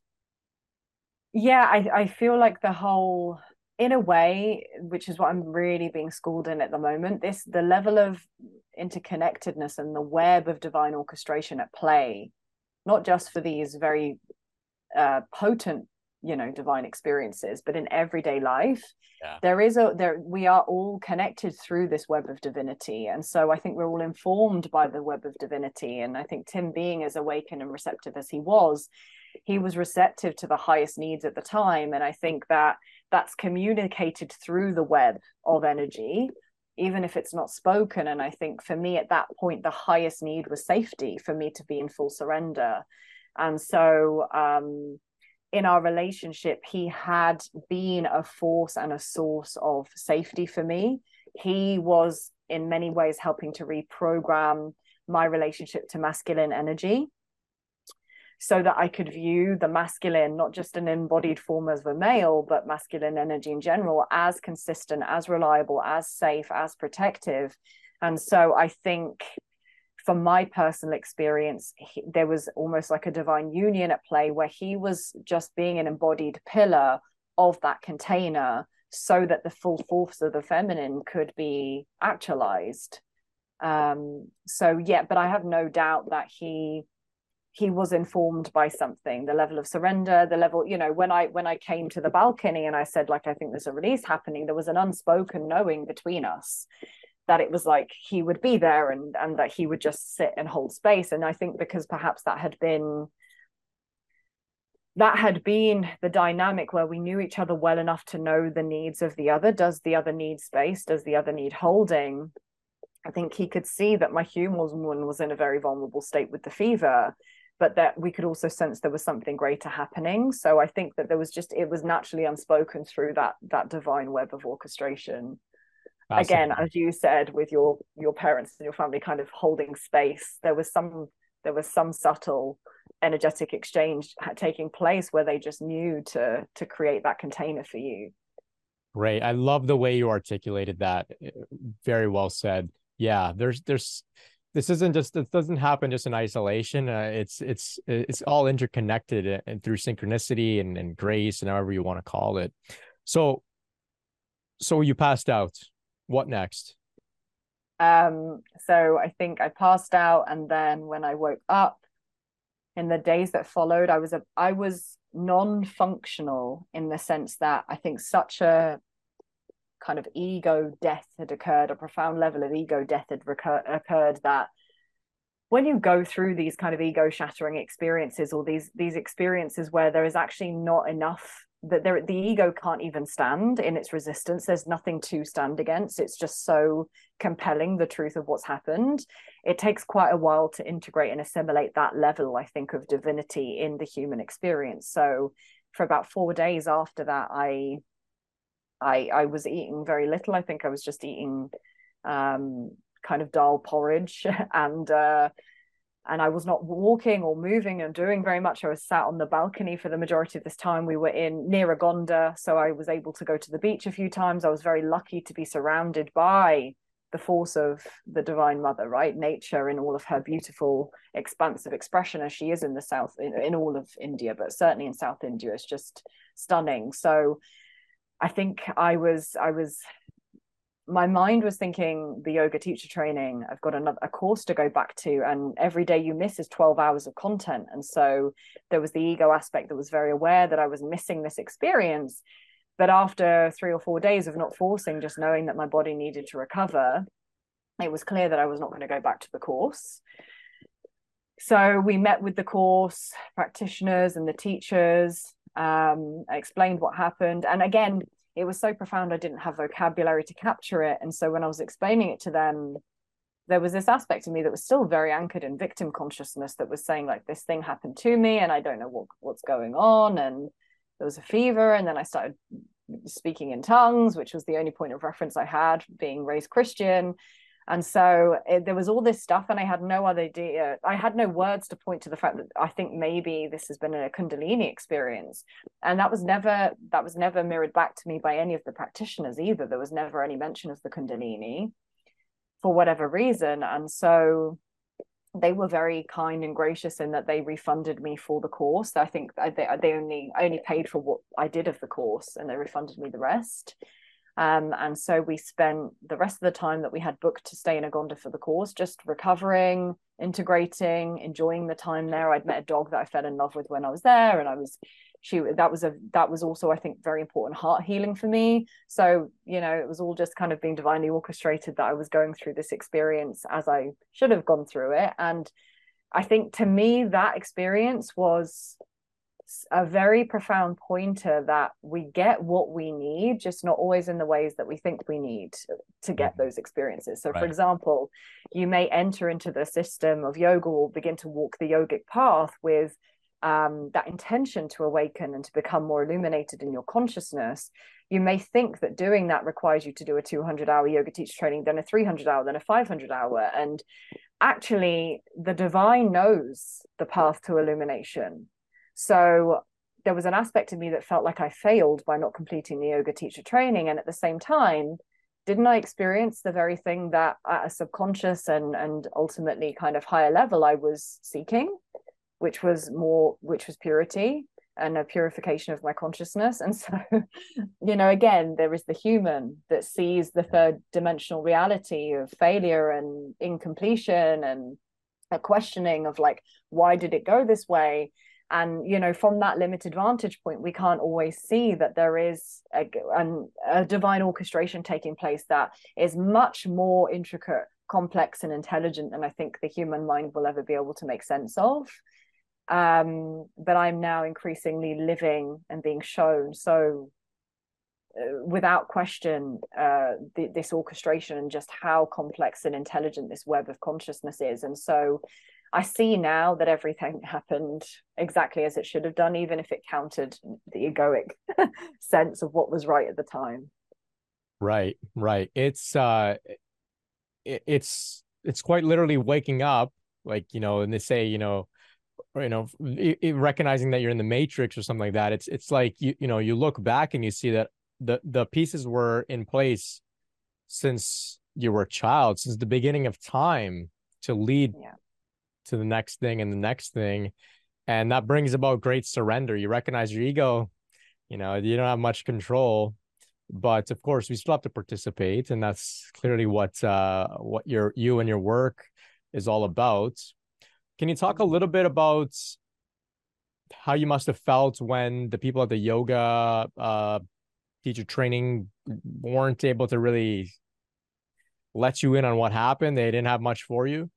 Yeah, I, I feel like the whole in a way, which is what I'm really being schooled in at the moment, this the level of interconnectedness and the web of divine orchestration at play, not just for these very uh, potent you know divine experiences but in everyday life yeah. there is a there we are all connected through this web of divinity. And so i think we're all informed by the web of divinity. And i think tim being as awakened and receptive as he was he was receptive to the highest needs at the time. And i think that that's communicated through the web of energy even if it's not spoken. And i think for me at that point the highest need was safety for me to be in full surrender. And so um in our relationship, he had been a force and a source of safety for me. He was, in many ways, helping to reprogram my relationship to masculine energy so that I could view the masculine, not just an embodied form of a male, but masculine energy in general, as consistent, as reliable, as safe, as protective. And so I think from my personal experience, he, there was almost like a divine union at play where he was just being an embodied pillar of that container so that the full force of the feminine could be actualized. Um, so yeah, but I have no doubt that he he was informed by something the level of surrender the level you know when i when i came to the balcony and i said like i think there's a release happening there was an unspoken knowing between us that it was like he would be there and and that he would just sit and hold space. And i think because perhaps that had been that had been the dynamic where we knew each other well enough to know the needs of the other does the other need space? Does the other need holding? I think he could see that my one was in a very vulnerable state with the fever but that we could also sense there was something greater happening. So i think that there was just it was naturally unspoken through that that divine web of orchestration again as you said with your your parents and your family kind of holding space there was some there was some subtle energetic exchange taking place where they just knew to to create that container for you. Great. I love the way you articulated that. Very well said. Yeah there's there's this isn't just this doesn't happen just in isolation. Uh, it's it's it's all interconnected and through synchronicity and, and grace and however you want to call it. So so you passed out what next? Um, so I think I passed out, and then when I woke up, in the days that followed, I was a I was non-functional in the sense that I think such a kind of ego death had occurred, a profound level of ego death had recur- occurred that when you go through these kind of ego shattering experiences or these these experiences where there is actually not enough that there the ego can't even stand in its resistance. There's nothing to stand against. It's just so compelling the truth of what's happened. It takes quite a while to integrate and assimilate that level i think of divinity in the human experience. So for about 4 days after that i i i was eating very little. I think i was just eating um kind of dal porridge and uh and I was not walking or moving and doing very much. I was sat on the balcony for the majority of this time. We were in near Agonda, so I was able to go to the beach a few times. I was very lucky to be surrounded by the force of the Divine Mother, right? Nature in all of her beautiful, expansive expression, as she is in the South, in, in all of India, but certainly in South India, it's just stunning. So I think I was I was my mind was thinking the yoga teacher training. I've got another a course to go back to and every day you miss is 12 hours of content. And so there was the ego aspect that was very aware that i was missing this experience. But after three or four days of not forcing just knowing that my body needed to recover it was clear that i was not going to go back to the course. So we met with the course practitioners and the teachers um, explained what happened. And again it was so profound I didn't have vocabulary to capture it. And so when I was explaining it to them, there was this aspect of me that was still very anchored in victim consciousness that was saying like this thing happened to me and I don't know what, what's going on and there was a fever and then I started speaking in tongues which was the only point of reference I had being raised Christian and so it, there was all this stuff and i had no other idea i had no words to point to the fact that i think maybe this has been a kundalini experience and that was never that was never mirrored back to me by any of the practitioners either there was never any mention of the kundalini for whatever reason. And so they were very kind and gracious in that they refunded me for the course. I think they they only only paid for what I did of the course, and they refunded me the rest. Um, and so we spent the rest of the time that we had booked to stay in Agonda for the course, just recovering, integrating, enjoying the time there. I'd met a dog that I fell in love with when I was there, and I was she that was a that was also I think very important heart healing for me. So you know it was all just kind of being divinely orchestrated that I was going through this experience as I should have gone through it, and I think to me that experience was a very profound pointer that we get what we need, just not always in the ways that we think we need to get mm-hmm. those experiences. So, right. for example, you may enter into the system of yoga or begin to walk the yogic path with um, that intention to awaken and to become more illuminated in your consciousness. You may think that doing that requires you to do a 200 hour yoga teacher training, then a 300 hour, then a 500 hour. And actually, the divine knows the path to illumination so there was an aspect of me that felt like I failed by not completing the yoga teacher training. And at the same time, didn't I experience the very thing that at a subconscious and and ultimately kind of higher level I was seeking, which was more, which was purity and a purification of my consciousness. And so, you know, again, there is the human that sees the third dimensional reality of failure and incompletion and a questioning of like, why did it go this way? And you know from that limited vantage point we can't always see that there is a, an, a divine orchestration taking place that is much more intricate complex and intelligent than i think the human mind will ever be able to make sense of. Um, but i'm now increasingly living and being shown. So uh, without question uh, th- this orchestration and just how complex and intelligent this web of consciousness is. And so I see now that everything happened exactly as it should have done, even if it countered the egoic sense of what was right at the time. Right, right. It's uh, it, it's it's quite literally waking up, like you know, and they say, you know, you know, it, it, recognizing that you're in the matrix or something like that. It's it's like you you know, you look back and you see that the the pieces were in place since you were a child, since the beginning of time to lead yeah to the next thing and the next thing. And that brings about great surrender. You recognize your ego you know you don't have much control but of course we still have to participate. And that's clearly what uh what your you and your work is all about. Can you talk a little bit about how you must have felt when the people at the yoga uh teacher training weren't able to really let you in on what happened? They didn't have much for you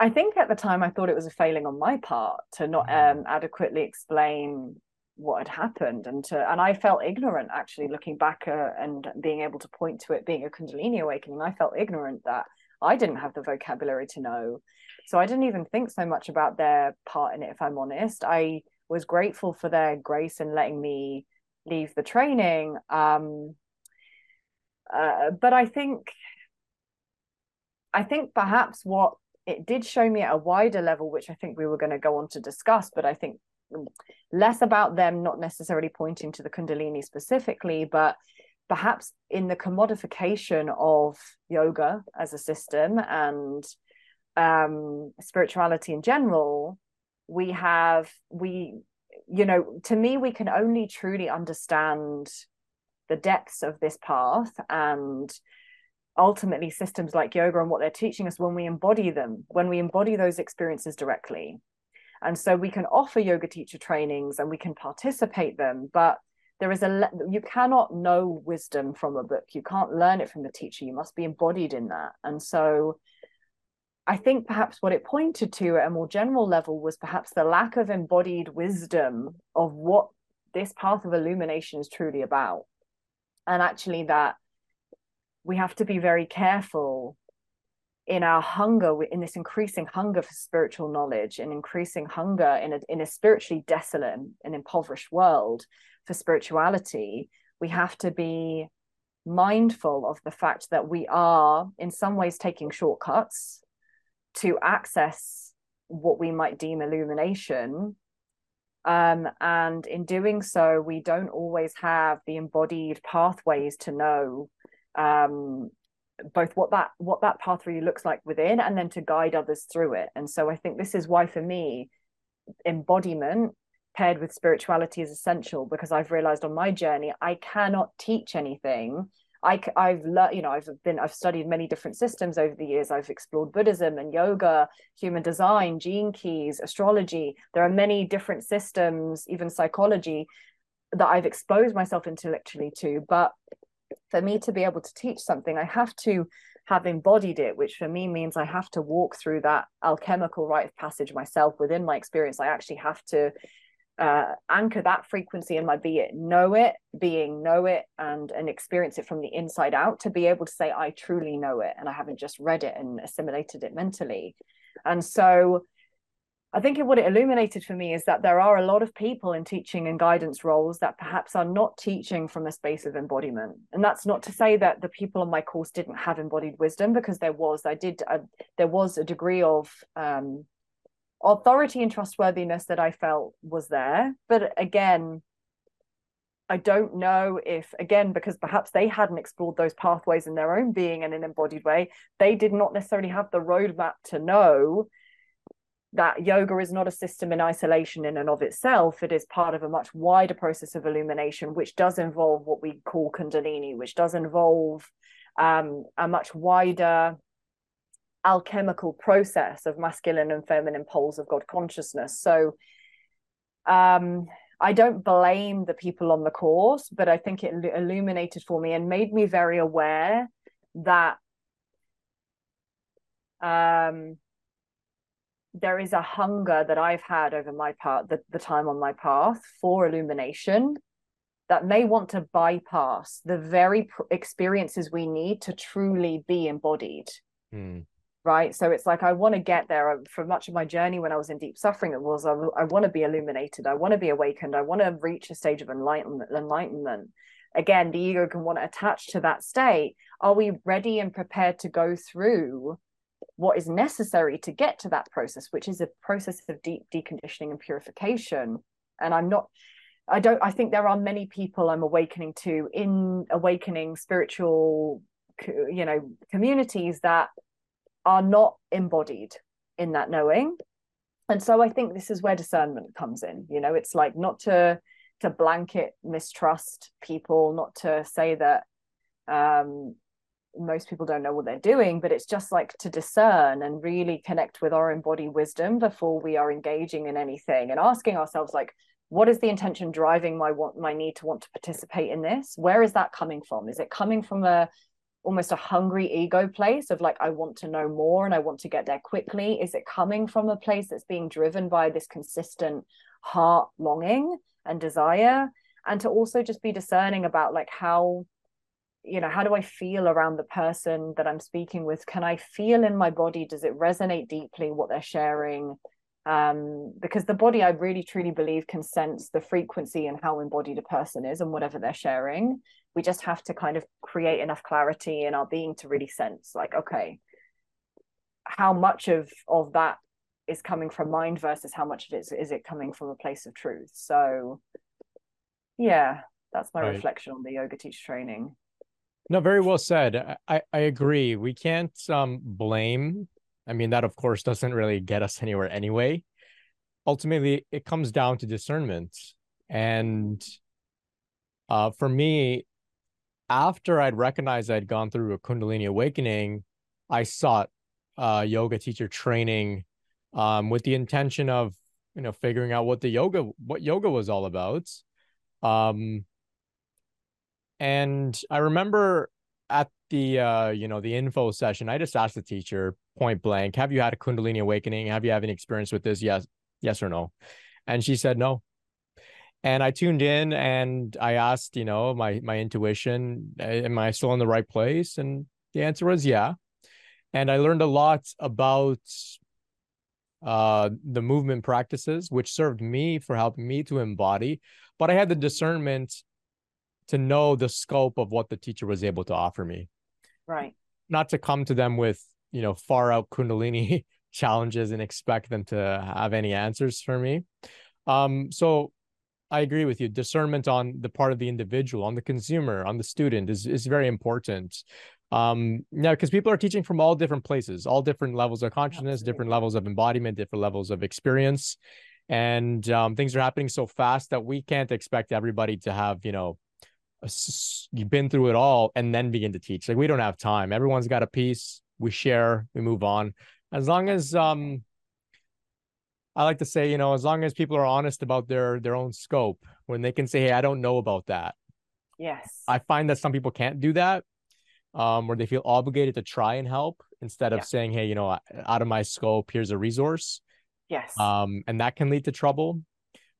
I think at the time I thought it was a failing on my part to not mm-hmm. um, adequately explain what had happened and to and I felt ignorant actually looking back uh, and being able to point to it being a kundalini awakening I felt ignorant that I didn't have the vocabulary to know so I didn't even think so much about their part in it if I'm honest I was grateful for their grace in letting me leave the training um, uh, but I think I think perhaps what it did show me at a wider level, which I think we were going to go on to discuss, but I think less about them not necessarily pointing to the Kundalini specifically, but perhaps in the commodification of yoga as a system and um, spirituality in general, we have, we, you know, to me, we can only truly understand the depths of this path and ultimately systems like yoga and what they're teaching us when we embody them, when we embody those experiences directly. And so we can offer yoga teacher trainings and we can participate them, but there is a you cannot know wisdom from a book. You can't learn it from the teacher. You must be embodied in that. And so I think perhaps what it pointed to at a more general level was perhaps the lack of embodied wisdom of what this path of illumination is truly about. And actually that we have to be very careful in our hunger in this increasing hunger for spiritual knowledge and increasing hunger in a, in a spiritually desolate and impoverished world for spirituality we have to be mindful of the fact that we are in some ways taking shortcuts to access what we might deem illumination. Um, and in doing so we don't always have the embodied pathways to know um, both what that what that path really looks like within and then to guide others through it and so i think this is why for me embodiment paired with spirituality is essential because i've realized on my journey i cannot teach anything I, I've learned, you know, I've been, I've studied many different systems over the years. I've explored Buddhism and yoga, human design, gene keys, astrology. There are many different systems, even psychology, that I've exposed myself intellectually to. But for me to be able to teach something, I have to have embodied it, which for me means I have to walk through that alchemical rite of passage myself within my experience. I actually have to uh, anchor that frequency in my be it, know it, being, know it, and and experience it from the inside out to be able to say I truly know it, and I haven't just read it and assimilated it mentally. And so I think what it illuminated for me is that there are a lot of people in teaching and guidance roles that perhaps are not teaching from a space of embodiment. And that's not to say that the people on my course didn't have embodied wisdom, because there was. I did. Uh, there was a degree of um, authority and trustworthiness that I felt was there. But again, I don't know if, again, because perhaps they hadn't explored those pathways in their own being in an embodied way, they did not necessarily have the roadmap to know that yoga is not a system in isolation in and of itself. It is part of a much wider process of illumination, which does involve what we call Kundalini, which does involve um, a much wider alchemical process of masculine and feminine poles of God consciousness. So um, I don't blame the people on the course, but I think it illuminated for me and made me very aware that um, there is a hunger that I've had over my part, the, the time on my path for illumination that may want to bypass the very pr- experiences we need to truly be embodied. Mm. Right. So it's like, I want to get there. For much of my journey when I was in deep suffering, it was, I, I want to be illuminated. I want to be awakened. I want to reach a stage of enlightenment. enlightenment. Again, the ego can want to attach to that state. Are we ready and prepared to go through what is necessary to get to that process, which is a process of deep deconditioning and purification. And I'm not, I don't, I think there are many people I'm awakening to in awakening spiritual, you know, communities that are not embodied in that knowing. And so I think this is where discernment comes in. You know, it's like not to to blanket mistrust people, not to say that um, most people don't know what they're doing, but it's just like to discern and really connect with our embodied wisdom before we are engaging in anything and asking ourselves, like, what is the intention driving my want my need to want to participate in this? Where is that coming from? Is it coming from a almost a hungry ego place of like I want to know more and I want to get there quickly? Is it coming from a place that's being driven by this consistent heart longing and desire? And to also just be discerning about like how you know how do i feel around the person that i'm speaking with? Can i feel in my body? Does it resonate deeply what they're sharing? Um, because the body i really truly believe can sense the frequency and how embodied a person is and whatever they're sharing. We just have to kind of create enough clarity in our being to really sense like okay how much of of that is coming from mind versus how much of it is, is it coming from a place of truth? So yeah that's my right. reflection on the yoga teacher training no, very well said. I, I agree. We can't um blame. I mean, that of course doesn't really get us anywhere anyway. Ultimately, it comes down to discernment. And uh for me, after I'd recognized I'd gone through a Kundalini awakening, I sought uh yoga teacher training um with the intention of you know figuring out what the yoga what yoga was all about. Um and I remember at the uh, you know, the info session, I just asked the teacher point blank, have you had a Kundalini awakening? Have you had any experience with this? Yes, yes or no? And she said no. And I tuned in and I asked, you know, my my intuition, am I still in the right place? And the answer was yeah. And I learned a lot about uh the movement practices which served me for helping me to embody but i had the discernment to know the scope of what the teacher was able to offer me. Right. Not to come to them with, you know, far out Kundalini challenges and expect them to have any answers for me. Um, so I agree with you. Discernment on the part of the individual, on the consumer, on the student is, is very important. um yeah because people are teaching from all different places all different levels of consciousness Absolutely. different levels of embodiment different levels of experience and um, things are happening so fast that we can't expect everybody to have you know you've been through it all and then begin to teach. Like we don't have time. Everyone's got a piece. We share. We move on. As long as um i like to say you know as long as people are honest about their their own scope when they can say hey i don't know about that yes. I find that some people can't do that um where they feel obligated to try and help instead of yeah. saying hey you know out of my scope here's a resource. Yes. Um and that can lead to trouble.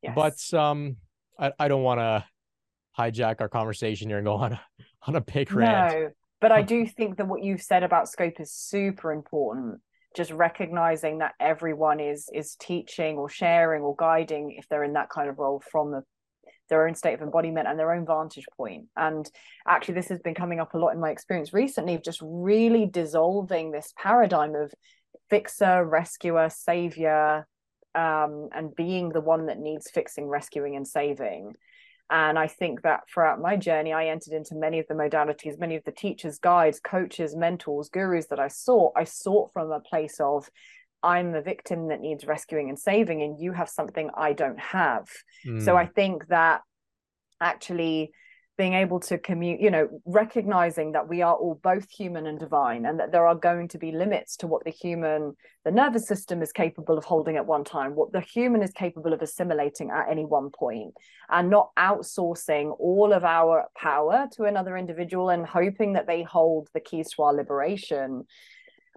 Yes. but um i, I don't want to hijack our conversation here and go on a, on a big rant. No, but I do think that what you've said about scope is super important. Just recognizing that everyone is is teaching or sharing or guiding if they're in that kind of role from the, their own state of embodiment and their own vantage point. And actually, this has been coming up a lot in my experience recently of just really dissolving this paradigm of fixer, rescuer, savior, um, and being the one that needs fixing, rescuing, and saving and I think that throughout my journey, I entered into many of the modalities, many of the teachers, guides, coaches, mentors, gurus that I sought. I sought from a place of, I'm the victim that needs rescuing and saving, and you have something I don't have. Mm. So I think that actually being able to commute you know recognizing that we are all both human and divine and that there are going to be limits to what the human the nervous system is capable of holding at one time what the human is capable of assimilating at any one point and not outsourcing all of our power to another individual and hoping that they hold the keys to our liberation.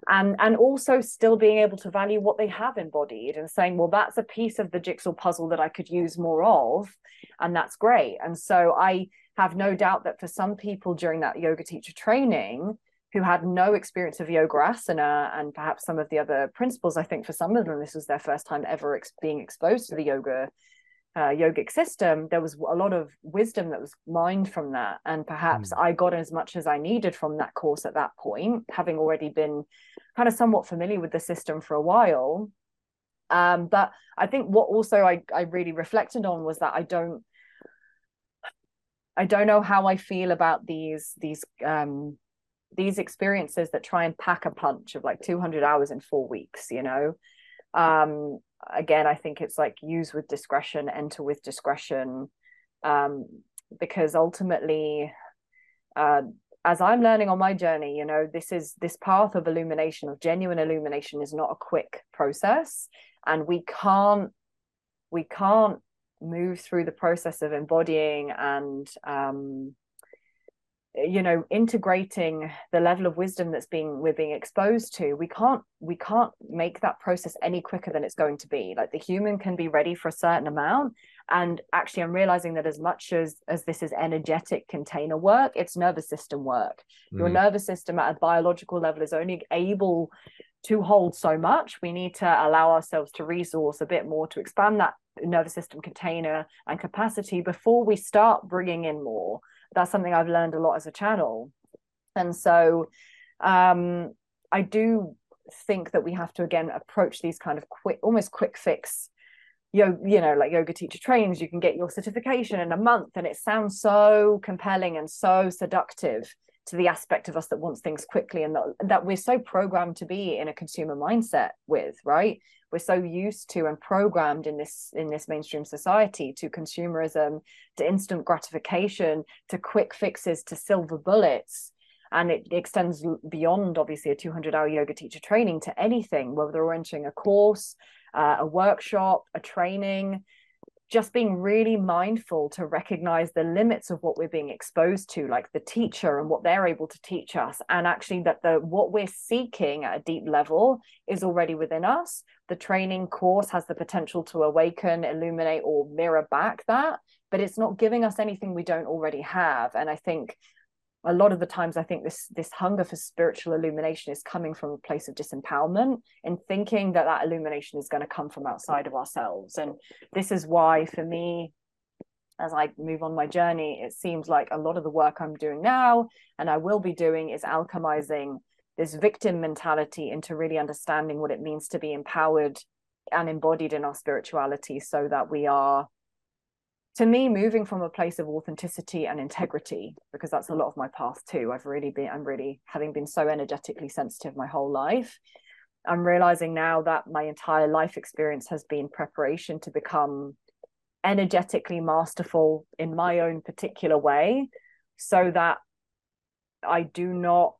And and also still being able to value what they have embodied and saying well that's a piece of the jigsaw puzzle that i could use more of and that's great. And so i have no doubt that for some people during that yoga teacher training who had no experience of yoga asana and perhaps some of the other principles, I think for some of them this was their first time ever ex- being exposed to the yoga uh, yogic system. There was a lot of wisdom that was mined from that, and perhaps mm. I got as much as I needed from that course at that point, having already been kind of somewhat familiar with the system for a while. Um, but I think what also I, I really reflected on was that I don't I don't know how I feel about these these um these experiences that try and pack a punch of like 200 hours in 4 weeks, you know. Um again, I think it's like use with discretion, enter with discretion um because ultimately uh as I'm learning on my journey, you know, this is this path of illumination, of genuine illumination, is not a quick process, and we can't we can't move through the process of embodying and um, you know integrating the level of wisdom that's being we're being exposed to we can't we can't make that process any quicker than it's going to be like the human can be ready for a certain amount and actually i'm realizing that as much as as this is energetic container work it's nervous system work mm. your nervous system at a biological level is only able to hold so much we need to allow ourselves to resource a bit more to expand that nervous system container and capacity before we start bringing in more. That's something i've learned a lot as a channel. And so um, i do think that we have to again approach these kind of quick almost quick fix you you know like yoga teacher trains you can get your certification in a month and it sounds so compelling and so seductive to the aspect of us that wants things quickly and that, that we're so programmed to be in a consumer mindset with right? We're so used to and programmed in this in this mainstream society to consumerism to instant gratification to quick fixes to silver bullets. And it extends beyond obviously a 200 hour yoga teacher training to anything whether we're entering a course uh, a workshop a training just being really mindful to recognize the limits of what we're being exposed to like the teacher and what they're able to teach us. And actually that the what we're seeking at a deep level is already within us. The training course has the potential to awaken illuminate or mirror back that but it's not giving us anything we don't already have. And i think a lot of the times i think this this hunger for spiritual illumination is coming from a place of disempowerment and thinking that that illumination is going to come from outside of ourselves. And this is why for me as i move on my journey it seems like a lot of the work i'm doing now and i will be doing is alchemizing this victim mentality into really understanding what it means to be empowered and embodied in our spirituality so that we are to me moving from a place of authenticity and integrity because that's a lot of my path too i've really been i'm really having been so energetically sensitive my whole life i'm realizing now that my entire life experience has been preparation to become energetically masterful in my own particular way so that i do not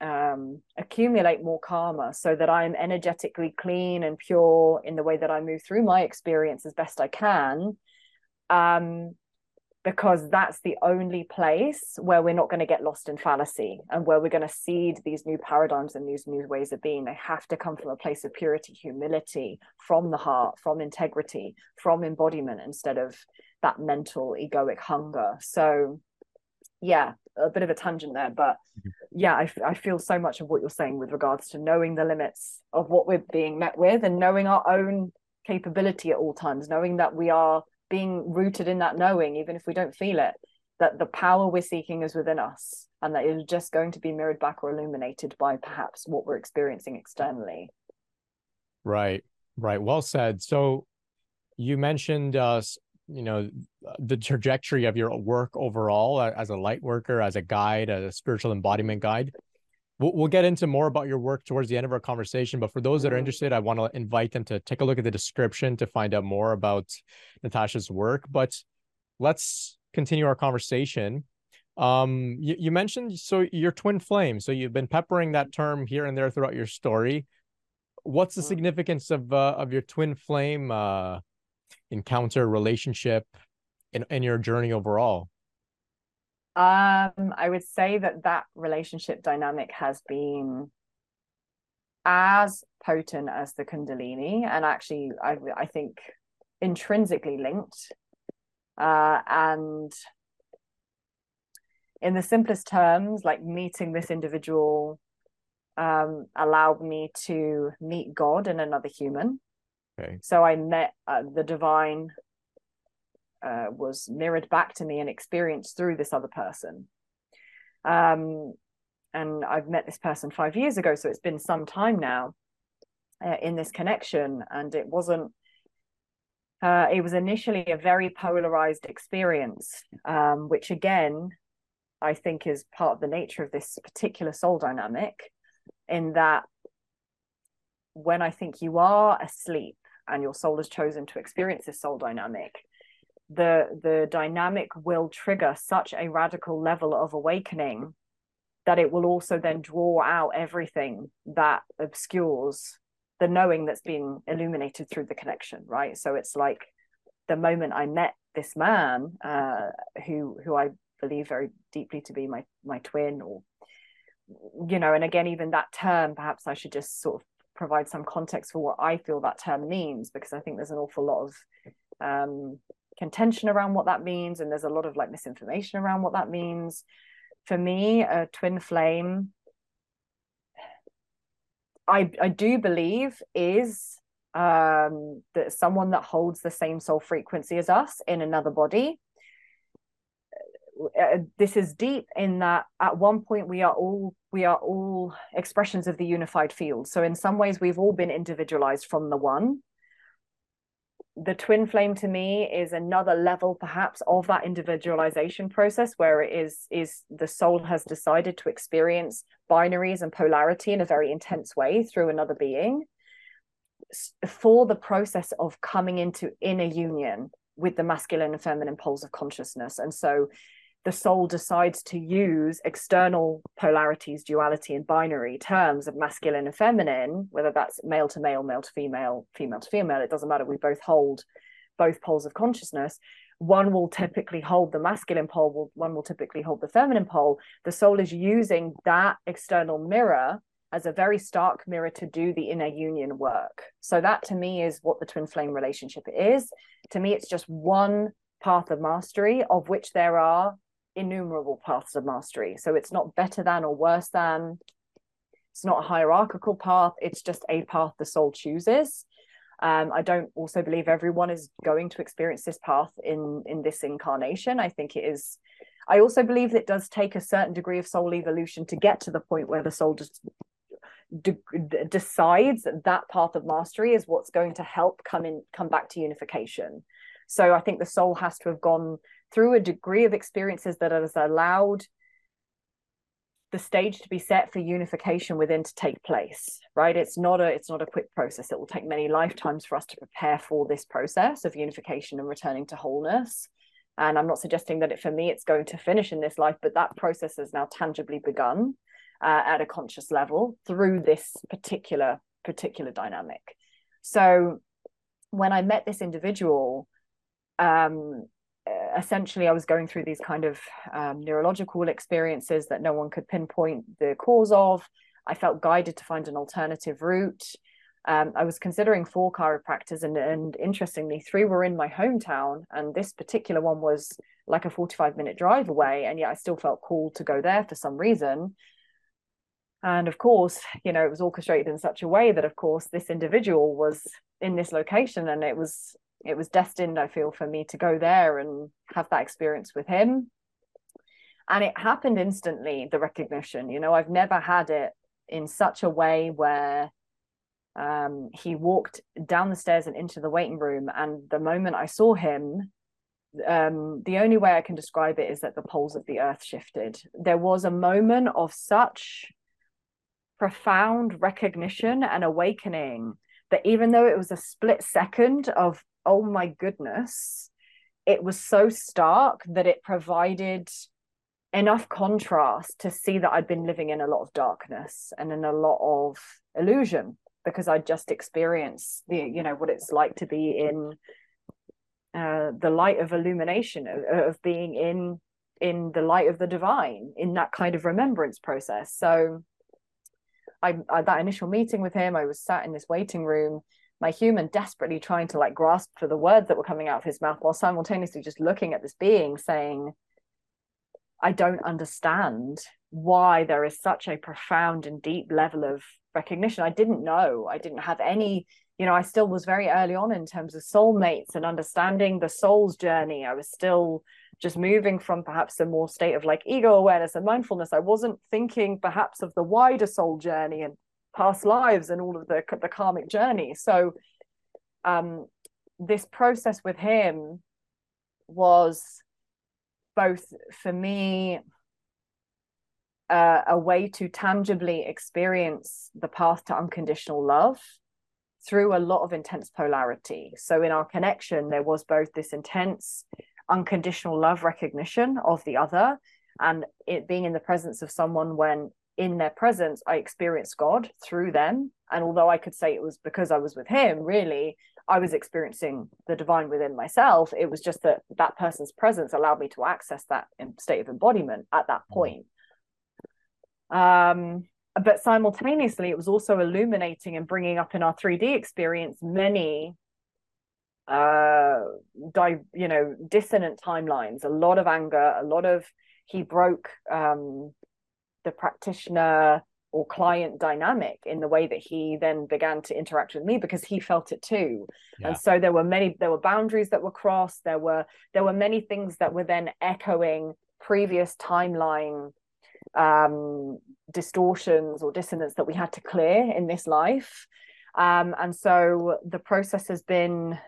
um, accumulate more karma so that i'm energetically clean and pure in the way that i move through my experience as best i can um, because that's the only place where we're not going to get lost in fallacy and where we're going to seed these new paradigms and these new ways of being. They have to come from a place of purity, humility, from the heart, from integrity, from embodiment instead of that mental egoic hunger. So, yeah, a bit of a tangent there, but mm-hmm. yeah, I, I feel so much of what you're saying with regards to knowing the limits of what we're being met with and knowing our own capability at all times, knowing that we are being rooted in that knowing, even if we don't feel it, that the power we're seeking is within us and that it's just going to be mirrored back or illuminated by perhaps what we're experiencing externally. Right, right. Well said. So you mentioned uh, you know the trajectory of your work overall as a light worker as a guide as a spiritual embodiment guide We'll, we'll get into more about your work towards the end of our conversation. But for those that are mm-hmm. interested, I want to invite them to take a look at the description to find out more about Natasha's work. But let's continue our conversation. Um, you, you mentioned so your twin flame. So you've been peppering that term here and there throughout your story. What's the mm-hmm. significance of uh, of your twin flame uh, encounter relationship in, in your journey overall? Um, I would say that that relationship dynamic has been as potent as the Kundalini, and actually, I I think intrinsically linked. Uh, and in the simplest terms, like meeting this individual um, allowed me to meet God and another human. Okay. So I met uh, the divine uh, was mirrored back to me and experienced through this other person. Um, and I've met this person five years ago, so it's been some time now uh, in this connection, and it wasn't. Uh, it was initially a very polarized experience, um, which again, I think is part of the nature of this particular soul dynamic, in that when I think you are asleep and your soul has chosen to experience this soul dynamic, the the dynamic will trigger such a radical level of awakening that it will also then draw out everything that obscures the knowing that's been illuminated through the connection right? So it's like the moment i met this man uh, who who i believe very deeply to be my my twin or you know and again even that term perhaps i should just sort of provide some context for what i feel that term means because i think there's an awful lot of um, contention around what that means and there's a lot of like misinformation around what that means. For me a twin flame i i do believe is um that someone that holds the same soul frequency as us in another body. Uh, this is deep in that at one point we are all we are all expressions of the unified field. So in some ways we've all been individualized from the one the twin flame to me is another level perhaps of that individualization process where it is is the soul has decided to experience binaries and polarity in a very intense way through another being for the process of coming into inner union with the masculine and feminine poles of consciousness. And so the soul decides to use external polarities, duality, and binary terms of masculine and feminine, whether that's male to male, male to female, female to female, it doesn't matter. We both hold both poles of consciousness. One will typically hold the masculine pole, one will typically hold the feminine pole. The soul is using that external mirror as a very stark mirror to do the inner union work. So, that to me is what the twin flame relationship is. To me, it's just one path of mastery, of which there are innumerable paths of mastery. So it's not better than or worse than. It's not a hierarchical path. It's just a path the soul chooses. Um, I don't also believe everyone is going to experience this path in in this incarnation. I think it is. I also believe it does take a certain degree of soul evolution to get to the point where the soul just de- decides that that path of mastery is what's going to help come in come back to unification So I think the soul has to have gone through a degree of experiences that has allowed the stage to be set for unification within to take place right? It's not a it's not a quick process. It will take many lifetimes for us to prepare for this process of unification and returning to wholeness. And i'm not suggesting that it for me it's going to finish in this life but that process has now tangibly begun uh, at a conscious level through this particular particular dynamic. So when i met this individual um essentially I was going through these kind of um, neurological experiences that no one could pinpoint the cause of. I felt guided to find an alternative route. Um, I was considering four chiropractors, and, and interestingly, three were in my hometown, and this particular one was like a 45 minute drive away, and yet I still felt called to go there for some reason. And of course, you know, it was orchestrated in such a way that, of course, this individual was in this location, and it was it was destined, I feel, for me to go there and have that experience with him. And it happened instantly, the recognition. You know, I've never had it in such a way where um, he walked down the stairs and into the waiting room. And the moment I saw him, um, the only way I can describe it is that the poles of the earth shifted. There was a moment of such profound recognition and awakening that even though it was a split second of oh my goodness, it was so stark that it provided enough contrast to see that I'd been living in a lot of darkness and in a lot of illusion because I just experienced the you know what it's like to be in uh, the light of illumination of, of being in in the light of the divine in that kind of remembrance process. So I, I that initial meeting with him, I was sat in this waiting room my human desperately trying to like grasp for the words that were coming out of his mouth while simultaneously just looking at this being saying i don't understand why there is such a profound and deep level of recognition. I didn't know. I didn't have any you know i still was very early on in terms of soulmates and understanding the soul's journey i was still just moving from perhaps a more state of like ego awareness and mindfulness i wasn't thinking perhaps of the wider soul journey and past lives and all of the the karmic journey. So um, this process with him was both for me uh, a way to tangibly experience the path to unconditional love through a lot of intense polarity. So in our connection, there was both this intense unconditional love recognition of the other and it being in the presence of someone when in their presence, I experienced God through them. And although I could say it was because I was with Him, really, I was experiencing the divine within myself. It was just that that person's presence allowed me to access that state of embodiment at that mm. point. Um, but simultaneously, it was also illuminating and bringing up in our 3D experience many uh di- you know dissonant timelines a lot of anger a lot of he broke um the practitioner or client dynamic in the way that he then began to interact with me because he felt it too yeah. and so there were many there were boundaries that were crossed there were there were many things that were then echoing previous timeline um, distortions or dissonance that we had to clear in this life. Um, and so the process has been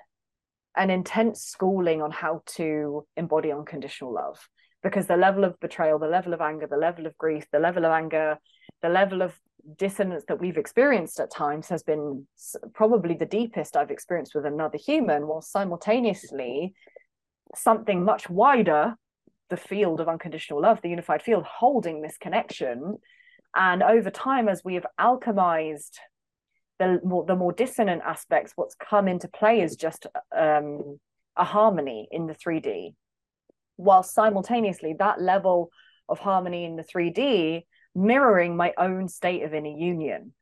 an intense schooling on how to embody unconditional love because the level of betrayal, the level of anger, the level of grief, the level of anger, the level of dissonance that we've experienced at times has been probably the deepest I've experienced with another human, while simultaneously something much wider, the field of unconditional love, the unified field, holding this connection. And over time, as we have alchemized the more the more dissonant aspects, what's come into play is just um, a harmony in the 3D while simultaneously that level of harmony in the 3D mirroring my own state of inner union.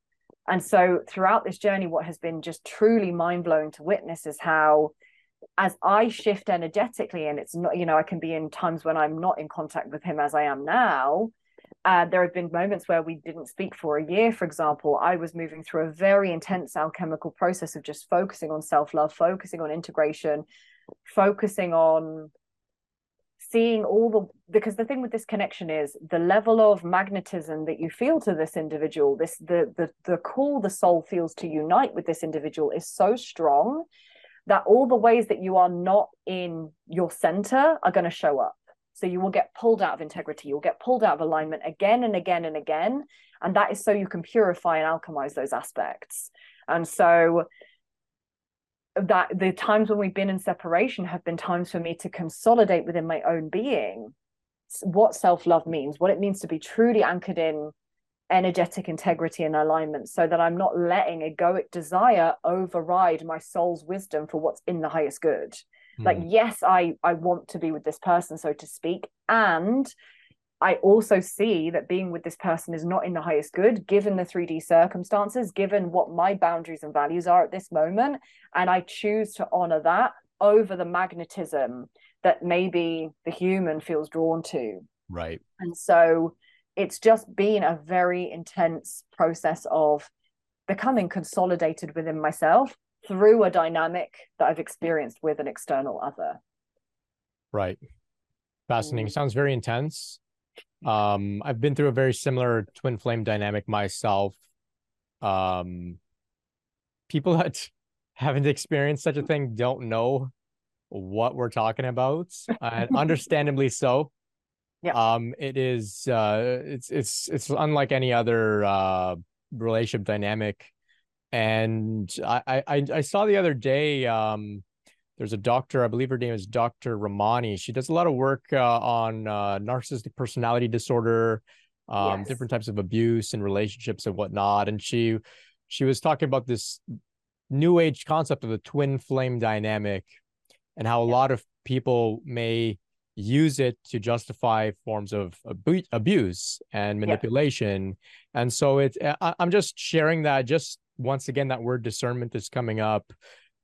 And so throughout this journey, what has been just truly mind blowing to witness is how, as I shift energetically, and it's not, you know, I can be in times when I'm not in contact with him as I am now. Uh, there have been moments where we didn't speak for a year, for example. I was moving through a very intense alchemical process of just focusing on self love, focusing on integration, focusing on seeing all the because the thing with this connection is the level of magnetism that you feel to this individual this the the the call the soul feels to unite with this individual is so strong that all the ways that you are not in your center are going to show up. So you will get pulled out of integrity, you'll get pulled out of alignment again and again and again. And that is so you can purify and alchemize those aspects. And so that the times when we've been in separation have been times for me to consolidate within my own being what self-love means, what it means to be truly anchored in energetic integrity and alignment so that I'm not letting egoic desire override my soul's wisdom for what's in the highest good. Mm. Like, yes, I I want to be with this person, so to speak. And I also see that being with this person is not in the highest good, given the 3D circumstances, given what my boundaries and values are at this moment. And I choose to honor that over the magnetism that maybe the human feels drawn to. Right. And so it's just been a very intense process of becoming consolidated within myself through a dynamic that I've experienced with an external other. Right. Fascinating. Mm. Sounds very intense. Um, I've been through a very similar twin flame dynamic myself. Um, people that haven't experienced such a thing don't know what we're talking about, and understandably so. Yeah. Um, it is uh it's it's it's unlike any other uh relationship dynamic. And I I I saw the other day um there's a doctor, I believe her name is Dr. Ramani. She does a lot of work uh, on uh, narcissistic personality disorder, um, yes. different types of abuse and relationships and whatnot. And she she was talking about this new age concept of the twin flame dynamic and how a lot of people may use it to justify forms of abu- abuse and manipulation. Yeah. and so it I, i'm just sharing that just once again that word discernment is coming up.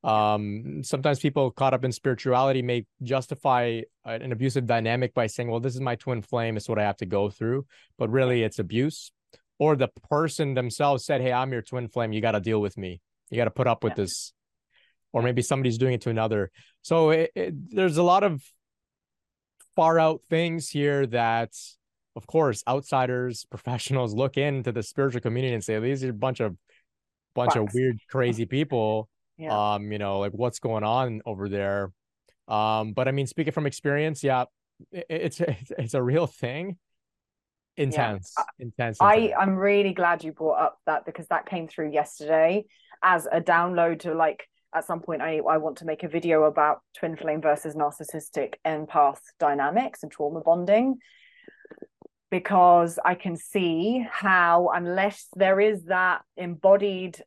Um sometimes people caught up in spirituality may justify an abusive dynamic by saying well this is my twin flame it's what i have to go through. But really it's abuse. Or the person themselves said hey i'm your twin flame you got to deal with me. You got to put up with yeah. this. Or maybe somebody's doing it to another. So it, it, there's a lot of far out things here that of course outsiders professionals look into the spiritual community and say these are a bunch of bunch of weird crazy people yeah. um you know like what's going on over there? Um but i mean speaking from experience yeah it, it's it's, it's a real thing. Intense yeah. intense, intense i i'm really glad you brought up that because that came through yesterday as a download to like at some point I, I want to make a video about twin flame versus narcissistic empath dynamics and trauma bonding because I can see how unless there is that embodied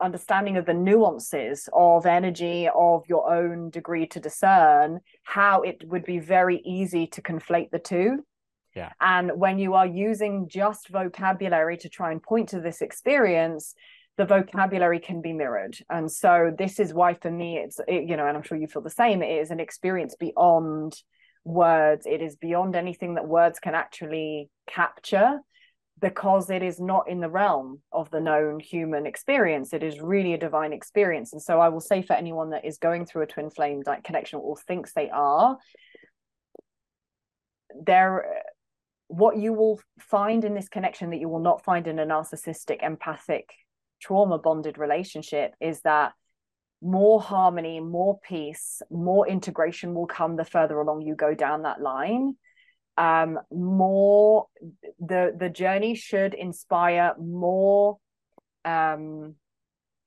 understanding of the nuances of energy of your own degree to discern how it would be very easy to conflate the two. Yeah. And when you are using just vocabulary to try and point to this experience the vocabulary can be mirrored. And so this is why for me it's it, you know and i'm sure you feel the same it is an experience beyond words. It is beyond anything that words can actually capture because it is not in the realm of the known human experience. It is really a divine experience. And so i will say for anyone that is going through a twin flame connection or thinks they are there what you will find in this connection that you will not find in a narcissistic empathic trauma bonded relationship is that more harmony, more peace, more integration will come the further along you go down that line. Um, more the the journey should inspire more um,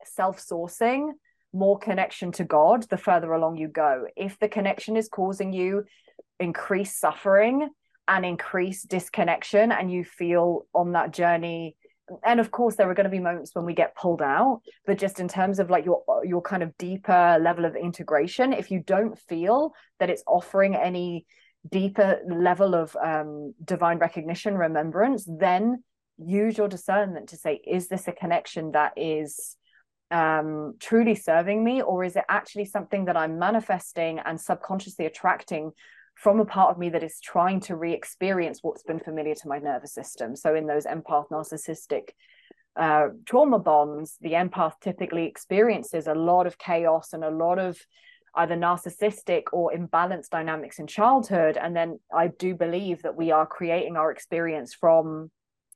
self-sourcing, more connection to God the further along you go. If the connection is causing you increased suffering and increased disconnection, and you feel on that journey and of course there are going to be moments when we get pulled out but just in terms of like your your kind of deeper level of integration if you don't feel that it's offering any deeper level of um, divine recognition remembrance then use your discernment to say is this a connection that is um, truly serving me or is it actually something that i'm manifesting and subconsciously attracting from a part of me that is trying to re-experience what's been familiar to my nervous system. So in those empath narcissistic uh, trauma bonds, the empath typically experiences a lot of chaos and a lot of either narcissistic or imbalanced dynamics in childhood. And then I do believe that we are creating our experience from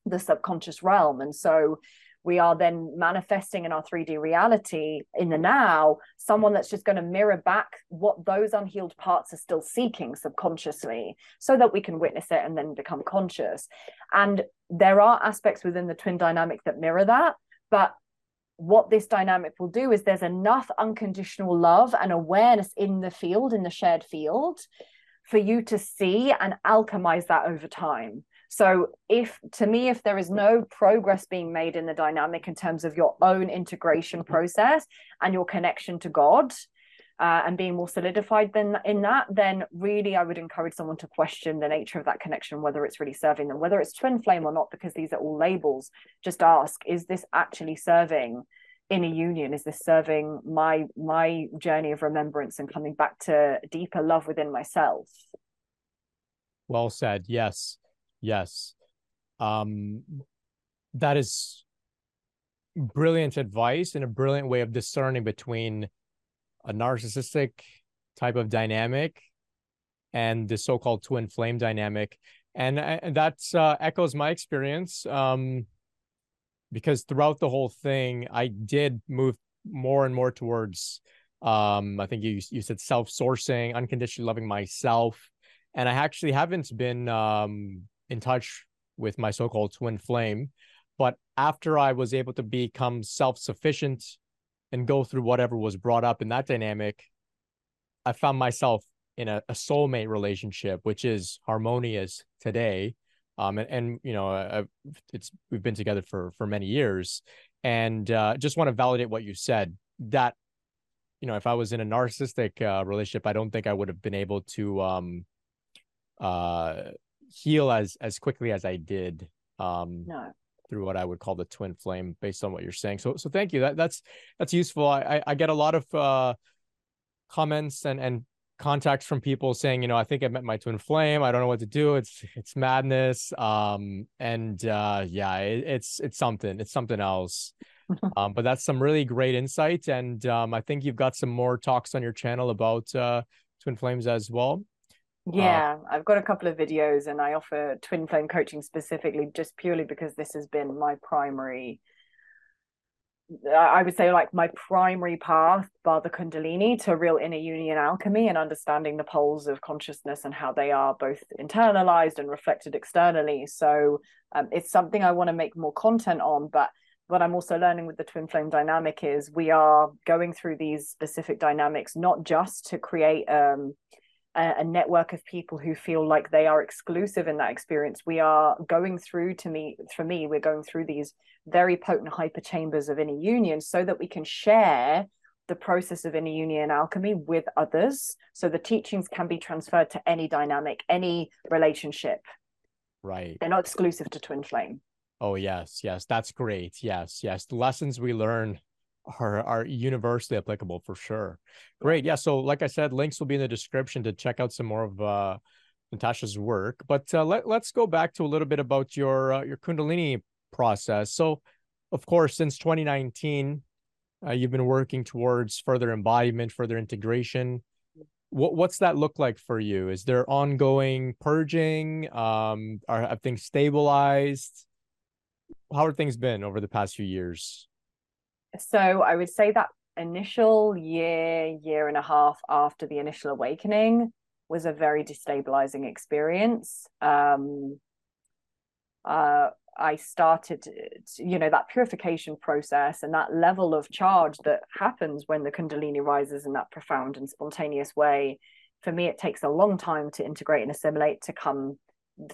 the subconscious realm. And so we are then manifesting in our 3D reality in the now someone that's just going to mirror back what those unhealed parts are still seeking subconsciously so that we can witness it and then become conscious. And there are aspects within the twin dynamic that mirror that. But what this dynamic will do is there's enough unconditional love and awareness in the field, in the shared field, for you to see and alchemize that over time. So, if to me, if there is no progress being made in the dynamic in terms of your own integration process and your connection to God, uh, and being more solidified than in that, then really I would encourage someone to question the nature of that connection, whether it's really serving them, whether it's twin flame or not, because these are all labels. Just ask: Is this actually serving? in a union is this serving my my journey of remembrance and coming back to deeper love within myself well said yes yes um that is brilliant advice and a brilliant way of discerning between a narcissistic type of dynamic and the so-called twin flame dynamic and, and that uh, echoes my experience um because throughout the whole thing, I did move more and more towards um I think you you said self-sourcing, unconditionally loving myself. And I actually haven't been um in touch with my so-called twin flame. But after I was able to become self-sufficient and go through whatever was brought up in that dynamic, I found myself in a, a soulmate relationship, which is harmonious today um, and, and you know, uh, it's we've been together for for many years, and uh, just want to validate what you said. That you know, if I was in a narcissistic uh, relationship, I don't think I would have been able to um, uh, heal as as quickly as I did. Um, no. Through what I would call the twin flame, based on what you're saying. So, so thank you. That that's that's useful. I I, get a lot of uh, comments and and contacts from people saying, you know, I think I met my twin flame. I don't know what to do. It's it's madness. Um, and uh, yeah, it, it's it's something. It's something else. um, but that's some really great insight, and um, I think you've got some more talks on your channel about uh, twin flames as well. Uh, yeah, uh, I've got a couple of videos, and I offer twin flame coaching specifically just purely because this has been my primary I would say like my primary path, bar the Kundalini, to real inner union alchemy and understanding the poles of consciousness and how they are both internalized and reflected externally. So um, it's something I want to make more content on. But what I'm also learning with the twin flame dynamic is we are going through these specific dynamics not just to create um, a, a, network of people who feel like they are exclusive in that experience. We are going through to me, for me, we're going through these very potent hyper chambers of inner union so that we can share the process of inner union alchemy with others. So the teachings can be transferred to any dynamic, any relationship. Right. They're not exclusive to twin flame. Oh yes, yes, that's great. Yes, yes. The lessons we learn are are universally applicable for sure. Great. Yeah. So like I said, links will be in the description to check out some more of uh, Natasha's work. But uh, let let's go back to a little bit about your uh, your Kundalini process. So, of course, since 2019, uh, you've been working towards further embodiment, further integration. What what's that look like for you? Is there ongoing purging? Um, are have things stabilized? How are things been over the past few years? So I would say that initial year, year and a half after the initial awakening was a very destabilizing experience. Um, uh, I started, you know, that purification process and that level of charge that happens when the Kundalini rises in that profound and spontaneous way. For me, it takes a long time to integrate and assimilate to come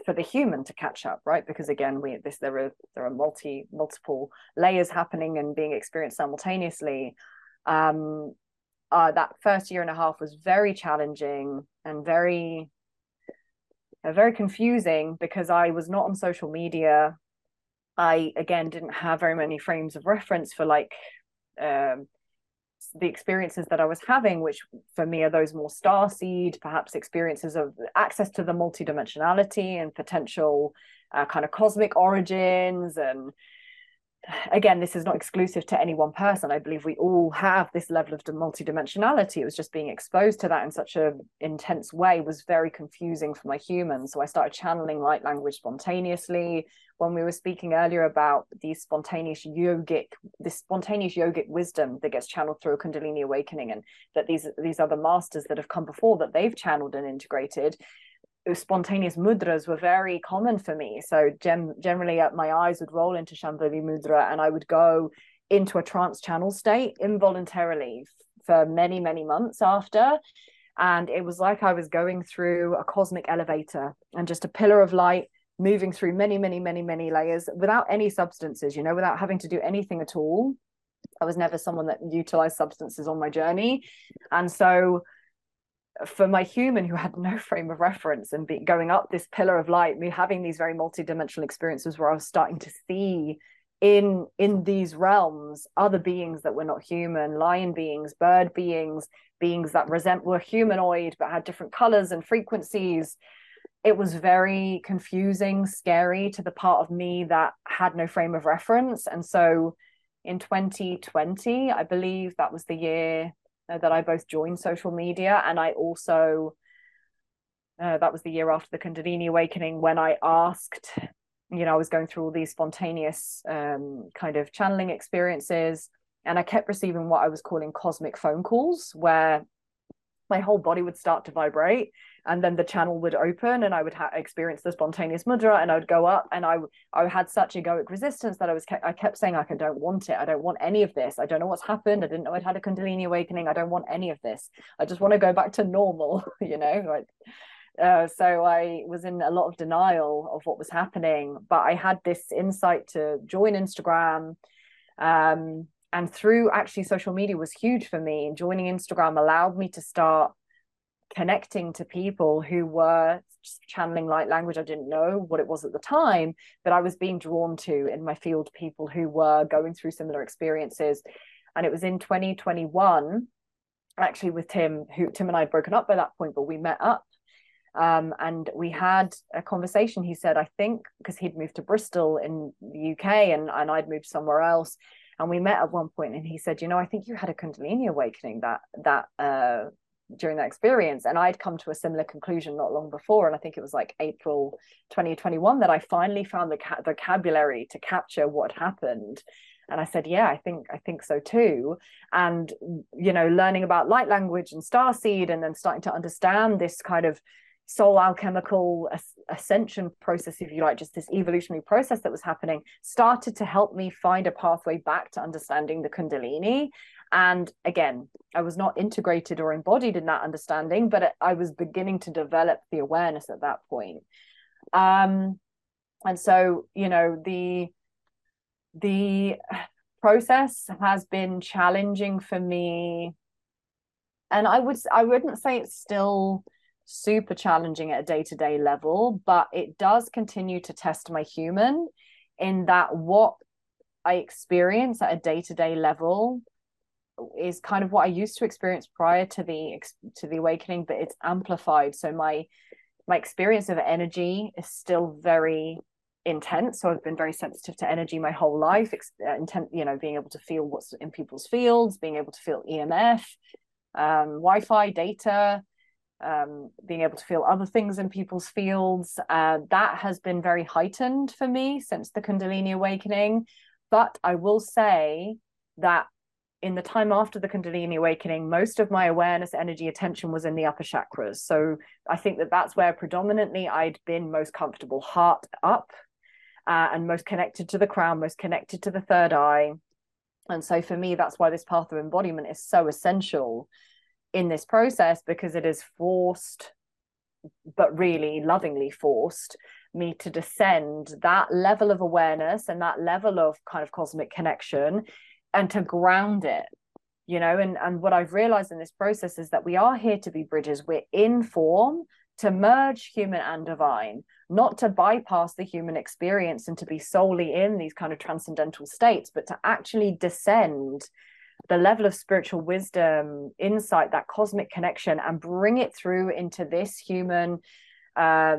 for the human to catch up right? Because again we this there are there are multi multiple layers happening and being experienced simultaneously. Um uh, that first year and a half was very challenging and very uh, very confusing because i was not on social media. I again didn't have very many frames of reference for like um the experiences that I was having, which for me are those more star seed, perhaps experiences of access to the multidimensionality and potential uh, kind of cosmic origins and again, this is not exclusive to any one person. I believe we all have this level of multidimensionality. It was just being exposed to that in such an intense way was very confusing for my human. So I started channeling light language spontaneously. When we were speaking earlier about the spontaneous yogic, this spontaneous yogic wisdom that gets channeled through a Kundalini awakening, and that these these other masters that have come before that they've channeled and integrated, spontaneous mudras were very common for me. So gem- generally, uh, my eyes would roll into Shambhavi mudra, and I would go into a trance channel state involuntarily for many, many months after. And it was like I was going through a cosmic elevator and just a pillar of light moving through many, many, many, many layers without any substances, you know, without having to do anything at all. I was never someone that utilized substances on my journey. And so for my human who had no frame of reference and be, going up this pillar of light, me having these very multidimensional experiences where I was starting to see in in these realms other beings that were not human, lion beings, bird beings, beings that resent were humanoid but had different colors and frequencies. It was very confusing, scary to the part of me that had no frame of reference. And so in 2020, I believe that was the year uh, that I both joined social media and I also uh, that was the year after the Kundalini awakening when I asked, you know, I was going through all these spontaneous um, kind of channeling experiences, and I kept receiving what I was calling cosmic phone calls, where my whole body would start to vibrate and then the channel would open and i would ha- experience the spontaneous mudra and i would go up and i i had such egoic resistance that i was ke- i kept saying like i don't want it i don't want any of this i don't know what's happened i didn't know i'd had a kundalini awakening i don't want any of this i just want to go back to normal you know like uh, so I was in a lot of denial of what was happening, but I had this insight to join Instagram. Um, and through actually social media was huge for me. And joining Instagram allowed me to start connecting to people who were channeling light language. I didn't know what it was at the time, but I was being drawn to in my field people who were going through similar experiences. And it was in 2021, actually, with Tim, who Tim and I had broken up by that point, but we met up. Um, and we had a conversation. He said, I think, because he'd moved to Bristol in the UK and, and I'd moved somewhere else. And we met at one point and he said, you know, I think you had a Kundalini awakening that that uh, during that experience. And i'd come to a similar conclusion not long before. And i think it was like april 2021 that i finally found the ca- vocabulary to capture what happened. And i said yeah i think i think so too. And you know learning about light language and star seed and then starting to understand this kind of soul alchemical ascension process if you like just this evolutionary process that was happening started to help me find a pathway back to understanding the kundalini and again, I was not integrated or embodied in that understanding, but I was beginning to develop the awareness at that point. Um, and so, you know, the the process has been challenging for me, and I would I wouldn't say it's still super challenging at a day to day level, but it does continue to test my human in that what I experience at a day to day level is kind of what I used to experience prior to the to the awakening, but it's amplified. So my my experience of energy is still very intense. So I've been very sensitive to energy my whole life. Uh, intent, you know, being able to feel what's in people's fields, being able to feel EMF, um, Wi-Fi data, um, being able to feel other things in people's fields. Uh, that has been very heightened for me since the Kundalini awakening. But I will say that in the time after the Kundalini awakening, most of my awareness, energy, attention was in the upper chakras. So I think that that's where predominantly I'd been most comfortable, heart up, uh, and most connected to the crown, most connected to the third eye. And so for me, that's why this path of embodiment is so essential in this process because it is forced, but really lovingly forced me to descend that level of awareness and that level of kind of cosmic connection and to ground it you know and and what i've realized in this process is that we are here to be bridges. We're in form to merge human and divine not to bypass the human experience and to be solely in these kind of transcendental states but to actually descend the level of spiritual wisdom insight that cosmic connection and bring it through into this human uh,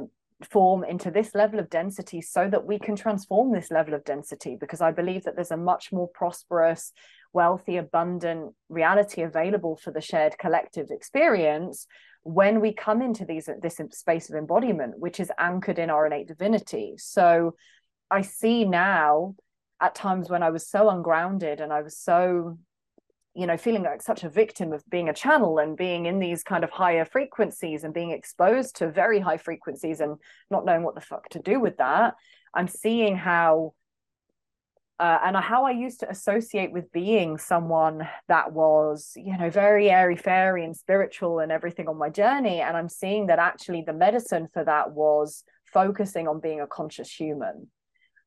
form into this level of density so that we can transform this level of density because i believe that there's a much more prosperous wealthy abundant reality available for the shared collective experience when we come into these this space of embodiment which is anchored in our innate divinity. So i see now at times when i was so ungrounded and i was so you know feeling like such a victim of being a channel and being in these kind of higher frequencies and being exposed to very high frequencies and not knowing what the fuck to do with that i'm seeing how uh, and how I used to associate with being someone that was, you know, very airy fairy and spiritual and everything on my journey. And I'm seeing that actually the medicine for that was focusing on being a conscious human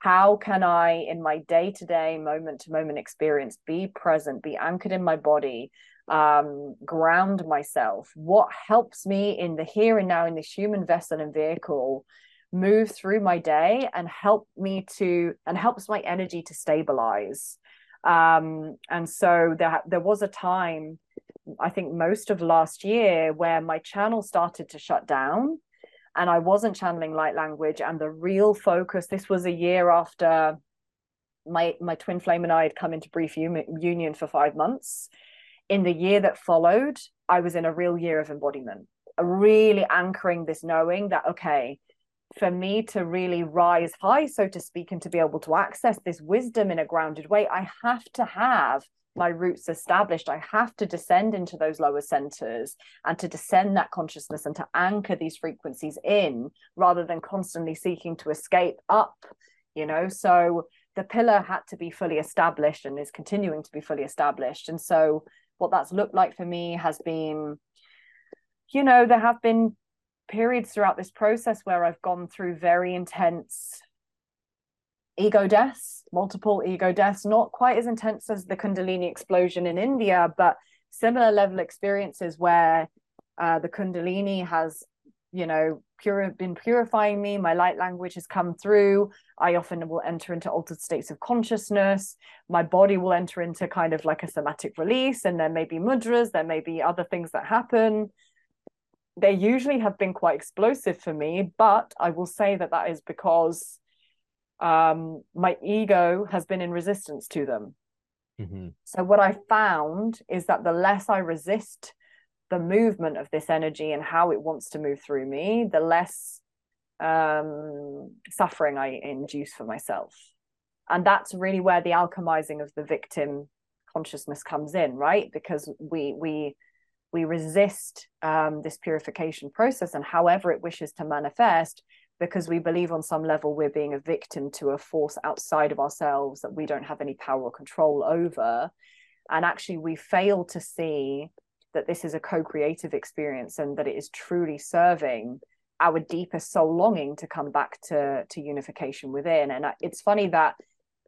how can I, in my day to day, moment to moment experience, be present, be anchored in my body, um, ground myself? What helps me in the here and now in this human vessel and vehicle move through my day and help me to, and helps my energy to stabilize? Um, and so there, there was a time, I think most of last year, where my channel started to shut down and I wasn't channeling light language. And the real focus, this was a year after my my twin flame and I had come into brief union for five months. In the year that followed, I was in a real year of embodiment, really anchoring this knowing that okay, for me to really rise high, so to speak, and to be able to access this wisdom in a grounded way, I have to have my roots established, I have to descend into those lower centers and to descend that consciousness and to anchor these frequencies in rather than constantly seeking to escape up, you know. So the pillar had to be fully established and is continuing to be fully established. And so what that's looked like for me has been, you know, there have been periods throughout this process where I've gone through very intense ego deaths, multiple ego deaths, not quite as intense as the Kundalini explosion in India, but similar level experiences where uh, the Kundalini has, you know, pure, been purifying me. My light language has come through. I often will enter into altered states of consciousness. My body will enter into kind of like a somatic release, and there may be mudras, there may be other things that happen. They usually have been quite explosive for me, but I will say that that is because um, my ego has been in resistance to them. Mm-hmm. So, what I found is that the less I resist the movement of this energy and how it wants to move through me, the less um, suffering I induce for myself. And that's really where the alchemizing of the victim consciousness comes in, right? Because we we we resist um, this purification process, and however it wishes to manifest, because we believe on some level we're being a victim to a force outside of ourselves that we don't have any power or control over. And actually, we fail to see that this is a co creative experience and that it is truly serving our deepest soul longing to come back to, to unification within. And it's funny that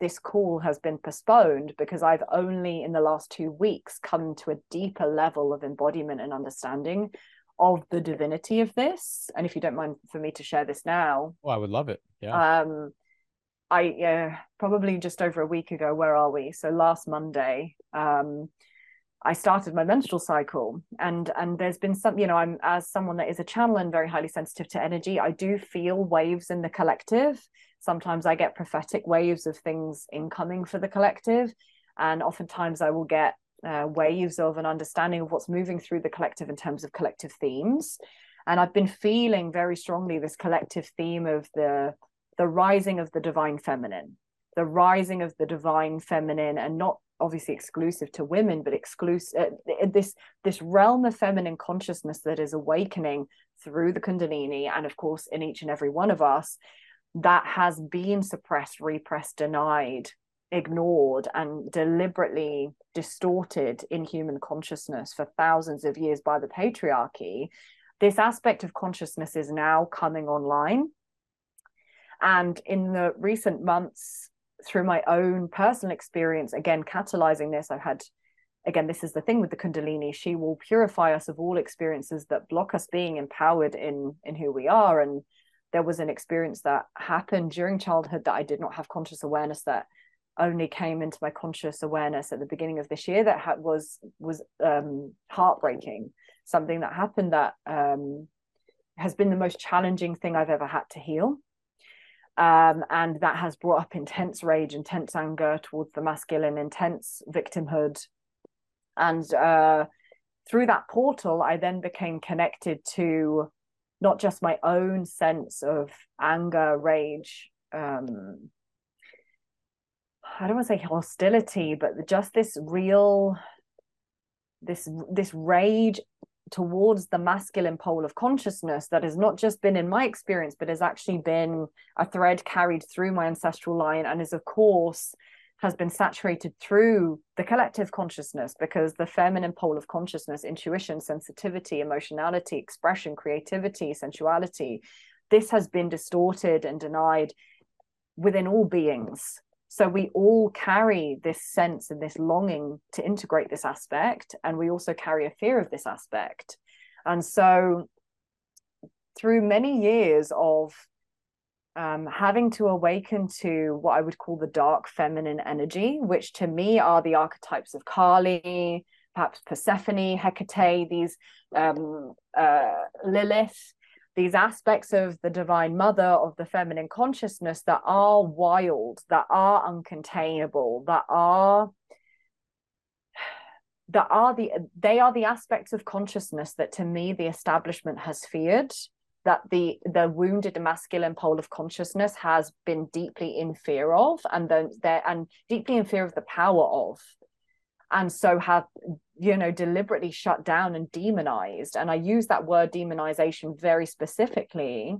this call has been postponed because I've only in the last two weeks come to a deeper level of embodiment and understanding of the divinity of this. And if you don't mind for me to share this now oh i would love it. Yeah. um i yeah probably just over a week ago where are we? So last monday um i started my menstrual cycle. And and there's been some you know i'm as someone that is a channel and very highly sensitive to energy i do feel waves in the collective. Sometimes i get prophetic waves of things incoming for the collective. And oftentimes i will get uh, waves of an understanding of what's moving through the collective in terms of collective themes. And i've been feeling very strongly this collective theme of the the rising of the divine feminine the rising of the divine feminine and not obviously exclusive to women but exclusive uh, this this realm of feminine consciousness that is awakening through the kundalini and of course in each and every one of us that has been suppressed repressed denied ignored and deliberately distorted in human consciousness for thousands of years by the patriarchy, this aspect of consciousness is now coming online. And in the recent months, through my own personal experience, again, catalyzing this, I've had, again, this is the thing with the Kundalini, she will purify us of all experiences that block us being empowered in, in who we are. And there was an experience that happened during childhood that I did not have conscious awareness that only came into my conscious awareness at the beginning of this year that ha- was was um, heartbreaking something that happened that um, has been the most challenging thing I've ever had to heal. Um, and that has brought up intense rage, intense anger towards the masculine, intense victimhood. And uh, through that portal, I then became connected to not just my own sense of anger, rage, um, I don't want to say hostility, but just this real, this this rage towards the masculine pole of consciousness that has not just been in my experience, but has actually been a thread carried through my ancestral line and is, of course, has been saturated through the collective consciousness because the feminine pole of consciousness, intuition, sensitivity, emotionality, expression, creativity, sensuality, this has been distorted and denied within all beings. So we all carry this sense and this longing to integrate this aspect, and we also carry a fear of this aspect. And so, through many years of um, having to awaken to what I would call the dark feminine energy, which to me are the archetypes of Kali, perhaps Persephone, Hecate, these um, uh, Lilith, these aspects of the divine mother of the feminine consciousness that are wild that are uncontainable that are that are the they are the aspects of consciousness that to me the establishment has feared that the the wounded masculine pole of consciousness has been deeply in fear of and then there and deeply in fear of the power of. And so have you know deliberately shut down and demonized. And i use that word demonization very specifically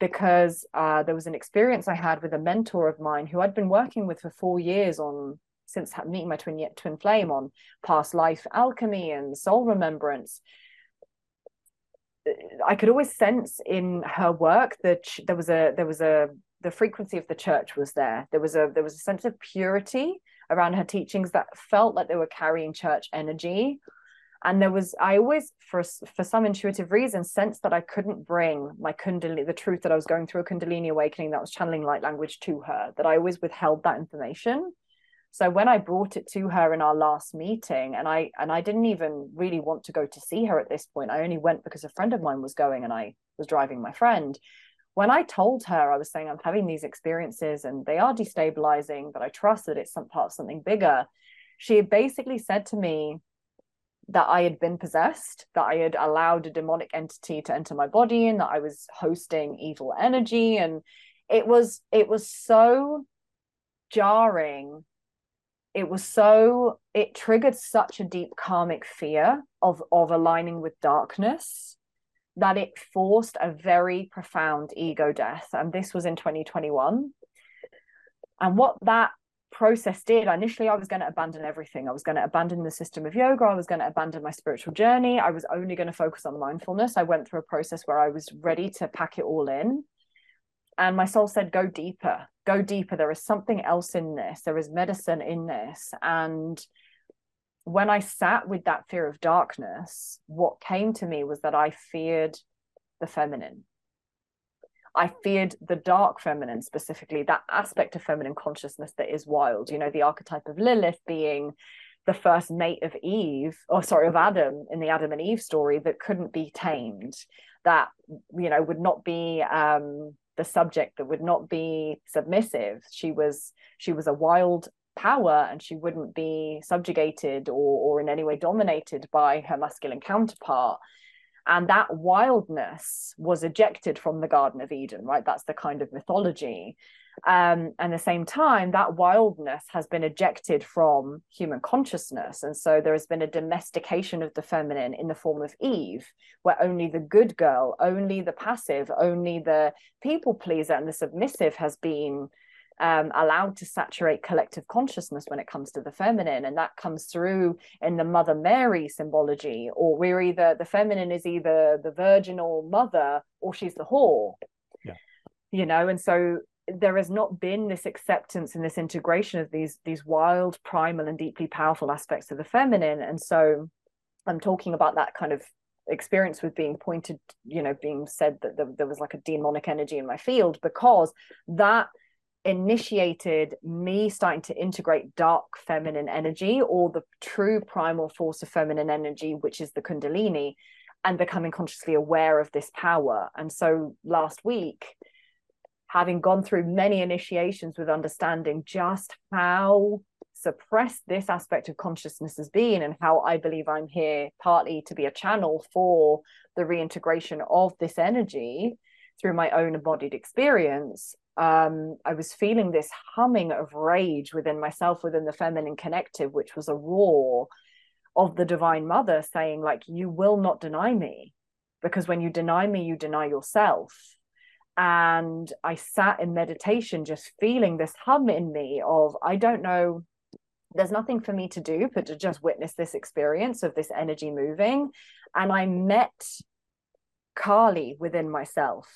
because uh, there was an experience i had with a mentor of mine who i'd been working with for four years on since meeting my twin twin flame on past life alchemy and soul remembrance. I could always sense in her work that there was a there was a the frequency of the church was there. There was a there was a sense of purity around her teachings that felt like they were carrying church energy. And there was i always for for some intuitive reason sensed that i couldn't bring my kundalini the truth that i was going through a kundalini awakening that was channeling light language to her that i always withheld that information. So when i brought it to her in our last meeting and i and i didn't even really want to go to see her at this point i only went because a friend of mine was going and i was driving my friend when I told her, I was saying, I'm having these experiences and they are destabilizing, but I trust that it's some part of something bigger. She basically said to me that I had been possessed, that I had allowed a demonic entity to enter my body and that I was hosting evil energy. And it was, it was so jarring. It was so, it triggered such a deep karmic fear of, of aligning with darkness that it forced a very profound ego death. And this was in 2021. And what that process did, initially, I was going to abandon everything. I was going to abandon the system of yoga. I was going to abandon my spiritual journey. I was only going to focus on mindfulness. I went through a process where I was ready to pack it all in. And my soul said, go deeper, go deeper. There is something else in this. There is medicine in this. And when I sat with that fear of darkness, what came to me was that I feared the feminine. I feared the dark feminine specifically, that aspect of feminine consciousness that is wild. You know, the archetype of Lilith being the first mate of Eve, or sorry, of Adam in the Adam and Eve story that couldn't be tamed, that, you know, would not be um, the subject, that would not be submissive. She was she was a wild power and she wouldn't be subjugated or, or in any way dominated by her masculine counterpart. And that wildness was ejected from the garden of eden right? That's the kind of mythology. Um, and at the same time that wildness has been ejected from human consciousness. And so there has been a domestication of the feminine in the form of eve where only the good girl only the passive only the people pleaser and the submissive has been um, allowed to saturate collective consciousness when it comes to the feminine. And that comes through in the Mother Mary symbology, or we're either the feminine is either the virginal mother or she's the whore. Yeah. You know, and so there has not been this acceptance and this integration of these these wild, primal, and deeply powerful aspects of the feminine. And so I'm talking about that kind of experience with being pointed, you know, being said that there, there was like a demonic energy in my field because that initiated me starting to integrate dark feminine energy or the true primal force of feminine energy, which is the Kundalini. and becoming consciously aware of this power. And so last week, having gone through many initiations with understanding just how suppressed this aspect of consciousness has been and how I believe I'm here partly to be a channel for the reintegration of this energy through my own embodied experience um, I was feeling this humming of rage within myself, within the feminine connective, which was a roar of the Divine Mother saying, like, you will not deny me, because when you deny me, you deny yourself. And I sat in meditation, just feeling this hum in me of, I don't know, there's nothing for me to do but to just witness this experience of this energy moving. And I met Kali within myself.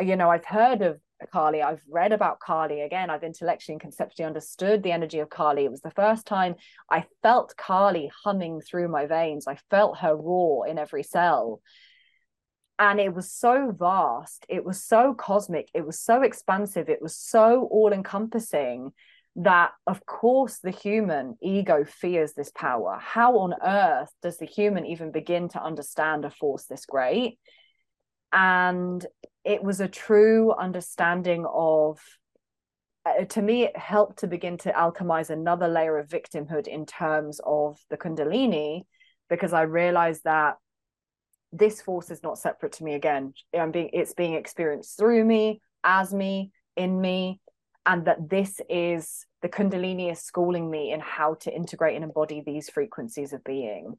You know, I've heard of Kali. I've read about Kali again. I've intellectually and conceptually understood the energy of Kali. It was the first time I felt Kali humming through my veins. I felt her roar in every cell. And it was so vast. It was so cosmic. It was so expansive. It was so all encompassing that, of course, the human ego fears this power. How on earth does the human even begin to understand a force this great? And it was a true understanding of uh, to me it helped to begin to alchemize another layer of victimhood in terms of the kundalini because i realized that this force is not separate to me again. I'm being it's being experienced through me as me in me and that this is the kundalini is schooling me in how to integrate and embody these frequencies of being.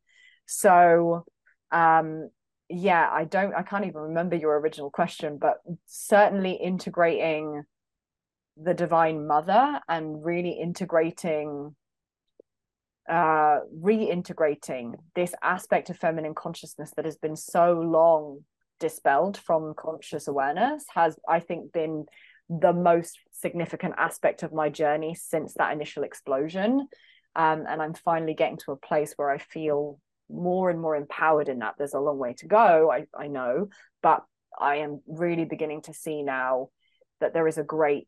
So um yeah i don't i can't even remember your original question but certainly integrating the divine mother and really integrating uh reintegrating this aspect of feminine consciousness that has been so long dispelled from conscious awareness has i think been the most significant aspect of my journey since that initial explosion. Um, and i'm finally getting to a place where i feel more and more empowered in that. There's a long way to go, I, I know, but I am really beginning to see now that there is a great,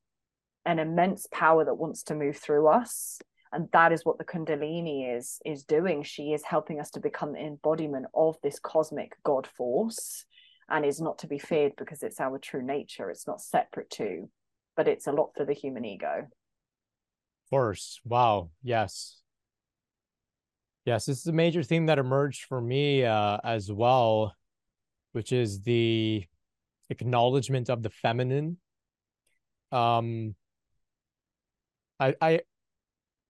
an immense power that wants to move through us. And that is what the Kundalini is is doing. She is helping us to become an embodiment of this cosmic God force and is not to be feared because it's our true nature. It's not separate to, but it's a lot for the human ego. Force. Wow. Yes. Yes, this is a major theme that emerged for me uh, as well, which is the acknowledgement of the feminine. Um, I, I,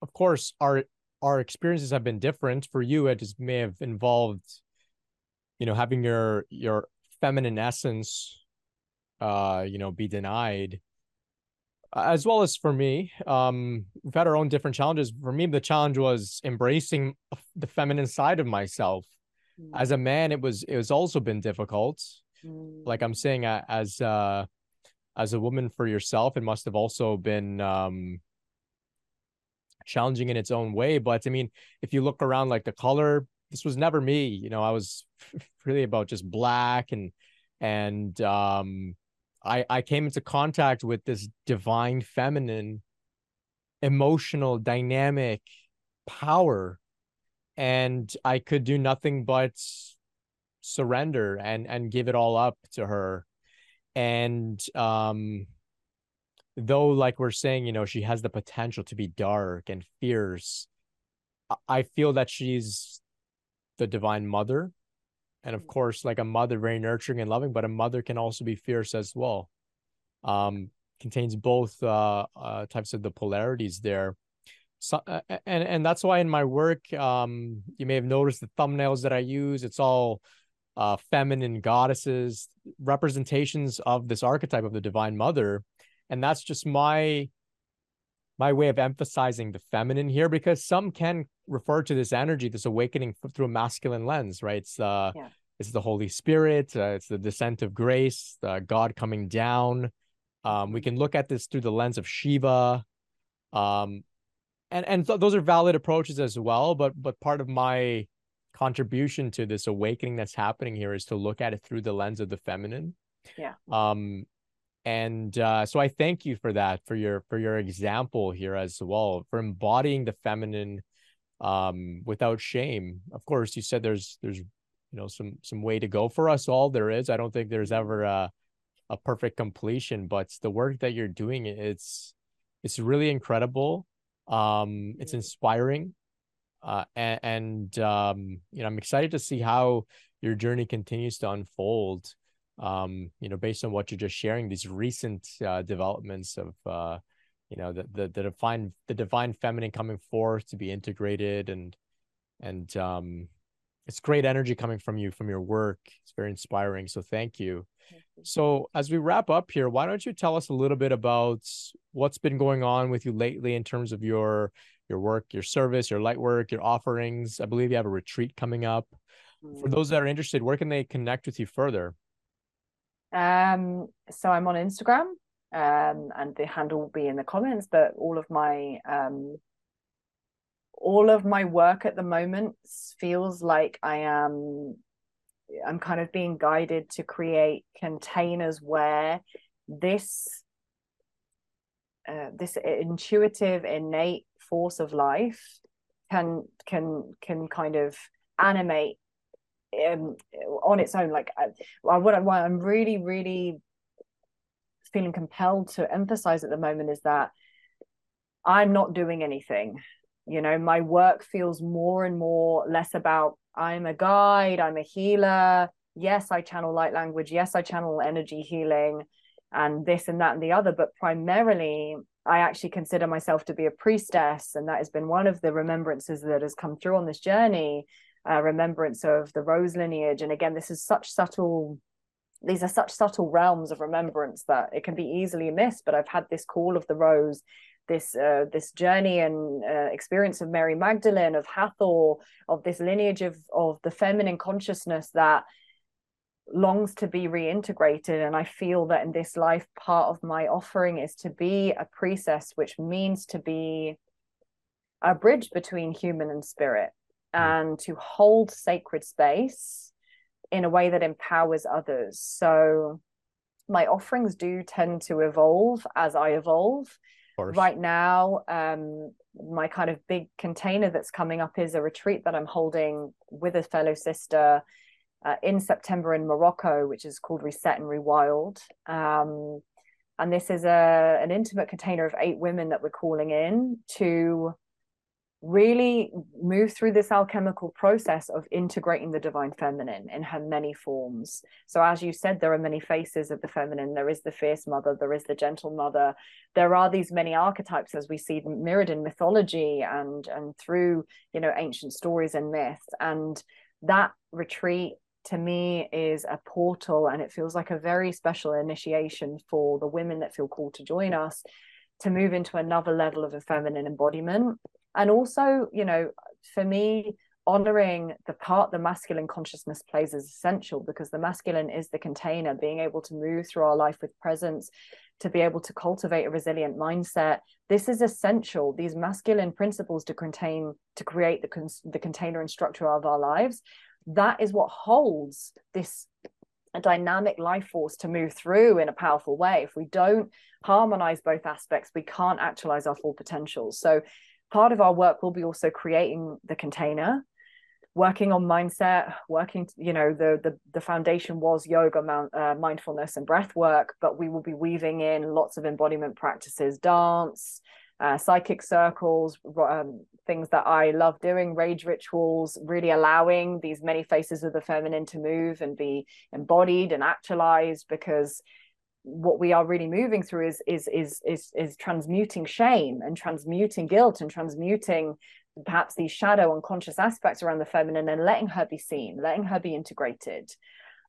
of course, our our experiences have been different. For you, it just may have involved, you know, having your your feminine essence, uh, you know, be denied as well as for me um we've had our own different challenges. For me the challenge was embracing the feminine side of myself. Mm. as a man it was it was also been difficult. Mm. like i'm saying as uh as a woman for yourself it must have also been um challenging in its own way. But i mean if you look around like the color this was never me. You know i was really about just black and and um I, I came into contact with this divine feminine emotional dynamic power and i could do nothing but surrender and and give it all up to her. And um though like we're saying you know she has the potential to be dark and fierce i feel that she's the divine mother and of course like a mother very nurturing and loving but a mother can also be fierce as well. Um contains both uh, uh types of the polarities there. So uh, and and that's why in my work um you may have noticed the thumbnails that i use it's all uh feminine goddesses representations of this archetype of the divine mother. And that's just my my way of emphasizing the feminine here because some can refer to this energy, this awakening through a masculine lens, right? It's uh, yeah. it's the Holy Spirit, uh, it's the descent of grace, the God coming down. Um, we can look at this through the lens of Shiva, um, and and th- those are valid approaches as well. But but part of my contribution to this awakening that's happening here is to look at it through the lens of the feminine. Yeah. Um, and uh, so I thank you for that, for your for your example here as well, for embodying the feminine um, without shame. Of course, you said there's there's you know some some way to go for us all. There is. I don't think there's ever a a perfect completion, but the work that you're doing it's it's really incredible. Um, it's inspiring, uh, and, and um, you know I'm excited to see how your journey continues to unfold. Um, you know, based on what you're just sharing, these recent uh, developments of uh, you know the, the the divine the divine feminine coming forth to be integrated and and um it's great energy coming from you from your work. It's very inspiring so thank you. So as we wrap up here why don't you tell us a little bit about what's been going on with you lately in terms of your your work your service your light work your offerings? I believe you have a retreat coming up. Mm. for those that are interested where can they connect with you further um so i'm on instagram um and the handle will be in the comments but all of my um all of my work at the moment feels like I am I'm kind of being guided to create containers where this uh, this intuitive innate force of life can can can kind of animate um, on its own like I, what, what I'm really really feeling compelled to emphasize at the moment is that I'm not doing anything. You know my work feels more and more less about i'm a guide i'm a healer. Yes i channel light language. Yes i channel energy healing and this and that and the other. But primarily i actually consider myself to be a priestess. And that has been one of the remembrances that has come through on this journey uh, remembrance of the rose lineage and again this is such subtle these are such subtle realms of remembrance that it can be easily missed but i've had this call of the rose this uh, this journey and uh, experience of Mary Magdalene, of Hathor, of this lineage of of the feminine consciousness that longs to be reintegrated. And I feel that in this life, part of my offering is to be a priestess, which means to be a bridge between human and spirit. And to hold sacred space in a way that empowers others. So my offerings do tend to evolve as I evolve. Right now um, my kind of big container that's coming up is a retreat that i'm holding with a fellow sister uh, in september in morocco which is called reset and rewild. Um, and this is a an intimate container of eight women that we're calling in to really move through this alchemical process of integrating the divine feminine in her many forms. So, as you said, there are many faces of the feminine. There is the fierce mother, there is the gentle mother. There are these many archetypes as we see mirrored in mythology and and through you know ancient stories and myths. And that retreat to me is a portal, and it feels like a very special initiation for the women that feel called to join us to move into another level of a feminine embodiment and also you know for me honoring the part the masculine consciousness plays is essential because the masculine is the container being able to move through our life with presence to be able to cultivate a resilient mindset. This is essential. These masculine principles to contain to create the, the container and structure of our lives that is what holds this a dynamic life force to move through in a powerful way. If we don't harmonize both aspects we can't actualize our full potential. So part of our work will be also creating the container working on mindset working you know the the, the foundation was yoga uh, mindfulness and breath work but we will be weaving in lots of embodiment practices dance uh, psychic circles um, things that i love doing rage rituals really allowing these many faces of the feminine to move and be embodied and actualized because what we are really moving through is is is is is transmuting shame and transmuting guilt and transmuting perhaps these shadow unconscious aspects around the feminine and letting her be seen letting her be integrated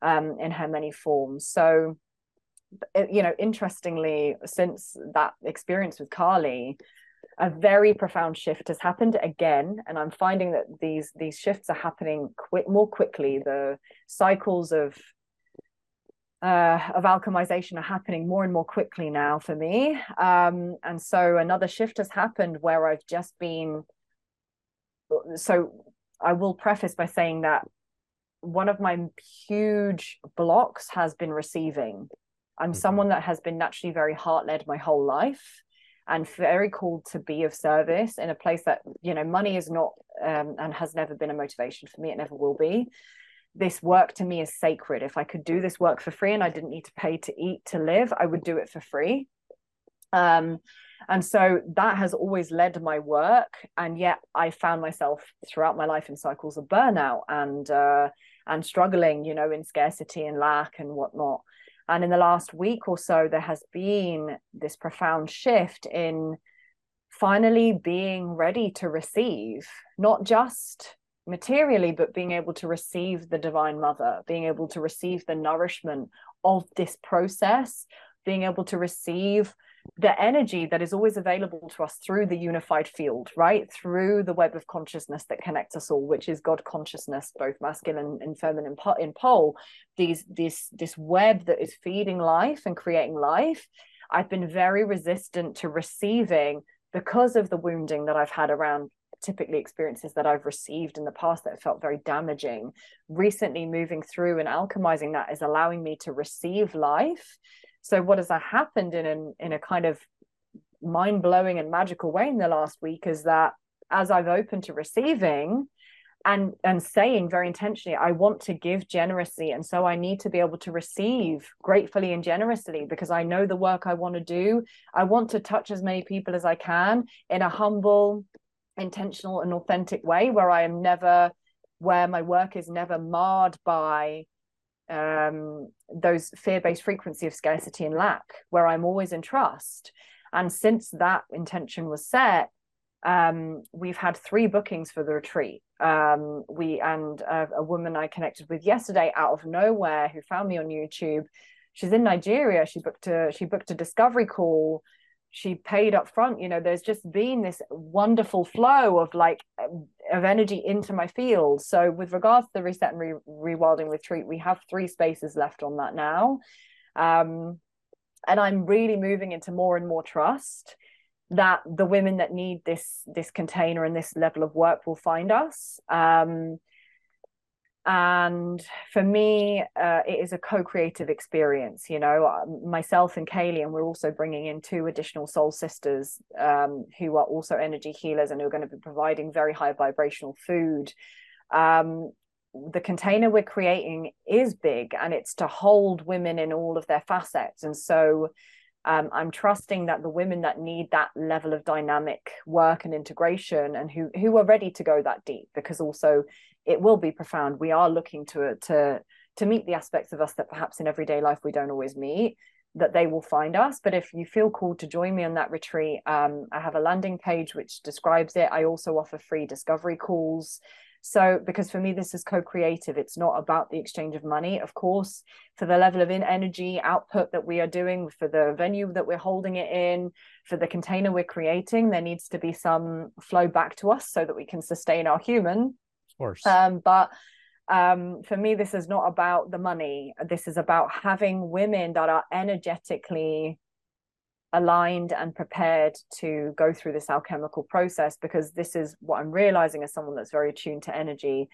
um, in her many forms. So eh, you know interestingly since that experience with Kali a very profound shift has happened again and i'm finding that these these shifts are happening quick more quickly. The cycles of uh, of alchemization are happening more and more quickly now for me. Um, and so another shift has happened where I've just been. So I will preface by saying that one of my huge blocks has been receiving. I'm mm-hmm. someone that has been naturally very heart led my whole life and very called to be of service in a place that, you know, money is not um, and has never been a motivation for me. It never will be this work to me is sacred. If I could do this work for free and I didn't need to pay to eat to live, I would do it for free. Um, and so that has always led my work. And yet I found myself throughout my life in cycles of burnout and uh, and struggling, you know, in scarcity and lack and whatnot. And in the last week or so, there has been this profound shift in finally being ready to receive, not just materially, but being able to receive the Divine Mother, being able to receive the nourishment of this process, being able to receive the energy that is always available to us through the unified field, right? Through the web of consciousness that connects us all, which is God consciousness, both masculine and feminine in pole. These this this web that is feeding life and creating life. I've been very resistant to receiving because of the wounding that I've had around typically experiences that I've received in the past that felt very damaging. Recently, moving through and alchemizing that is allowing me to receive life. So what has uh, happened in an, in a kind of mind blowing and magical way in the last week is that as I've opened to receiving and and saying very intentionally I want to give generously. And so I need to be able to receive gratefully and generously because I know the work I want to do. I want to touch as many people as I can in a humble intentional and authentic way where I am never where my work is never marred by um, those fear-based frequency of scarcity and lack where i'm always in trust. And since that intention was set um, we've had three bookings for the retreat. Um, we and a, a woman i connected with yesterday out of nowhere who found me on youtube. She's in nigeria. She booked a she booked a discovery call she paid up front you know there's just been this wonderful flow of like of energy into my field. So with regards to the reset and re- rewilding retreat we have three spaces left on that now. Um, and i'm really moving into more and more trust that the women that need this this container and this level of work will find us. Um, and for me uh, it is a co-creative experience you know uh, myself and kaylee and we're also bringing in two additional soul sisters um, who are also energy healers and who are going to be providing very high vibrational food. Um, the container we're creating is big and it's to hold women in all of their facets. And so um, I'm trusting that the women that need that level of dynamic work and integration and who who are ready to go that deep because also it will be profound. We are looking to to to meet the aspects of us that perhaps in everyday life we don't always meet that they will find us. But if you feel called to join me on that retreat um, i have a landing page which describes it. I also offer free discovery calls. So because for me this is co-creative. It's not about the exchange of money. Of course for the level of in energy output that we are doing for the venue that we're holding it in for the container we're creating there needs to be some flow back to us so that we can sustain our human course. Um, but um, for me, this is not about the money. This is about having women that are energetically aligned and prepared to go through this alchemical process because this is what I'm realizing as someone that's very attuned to energy.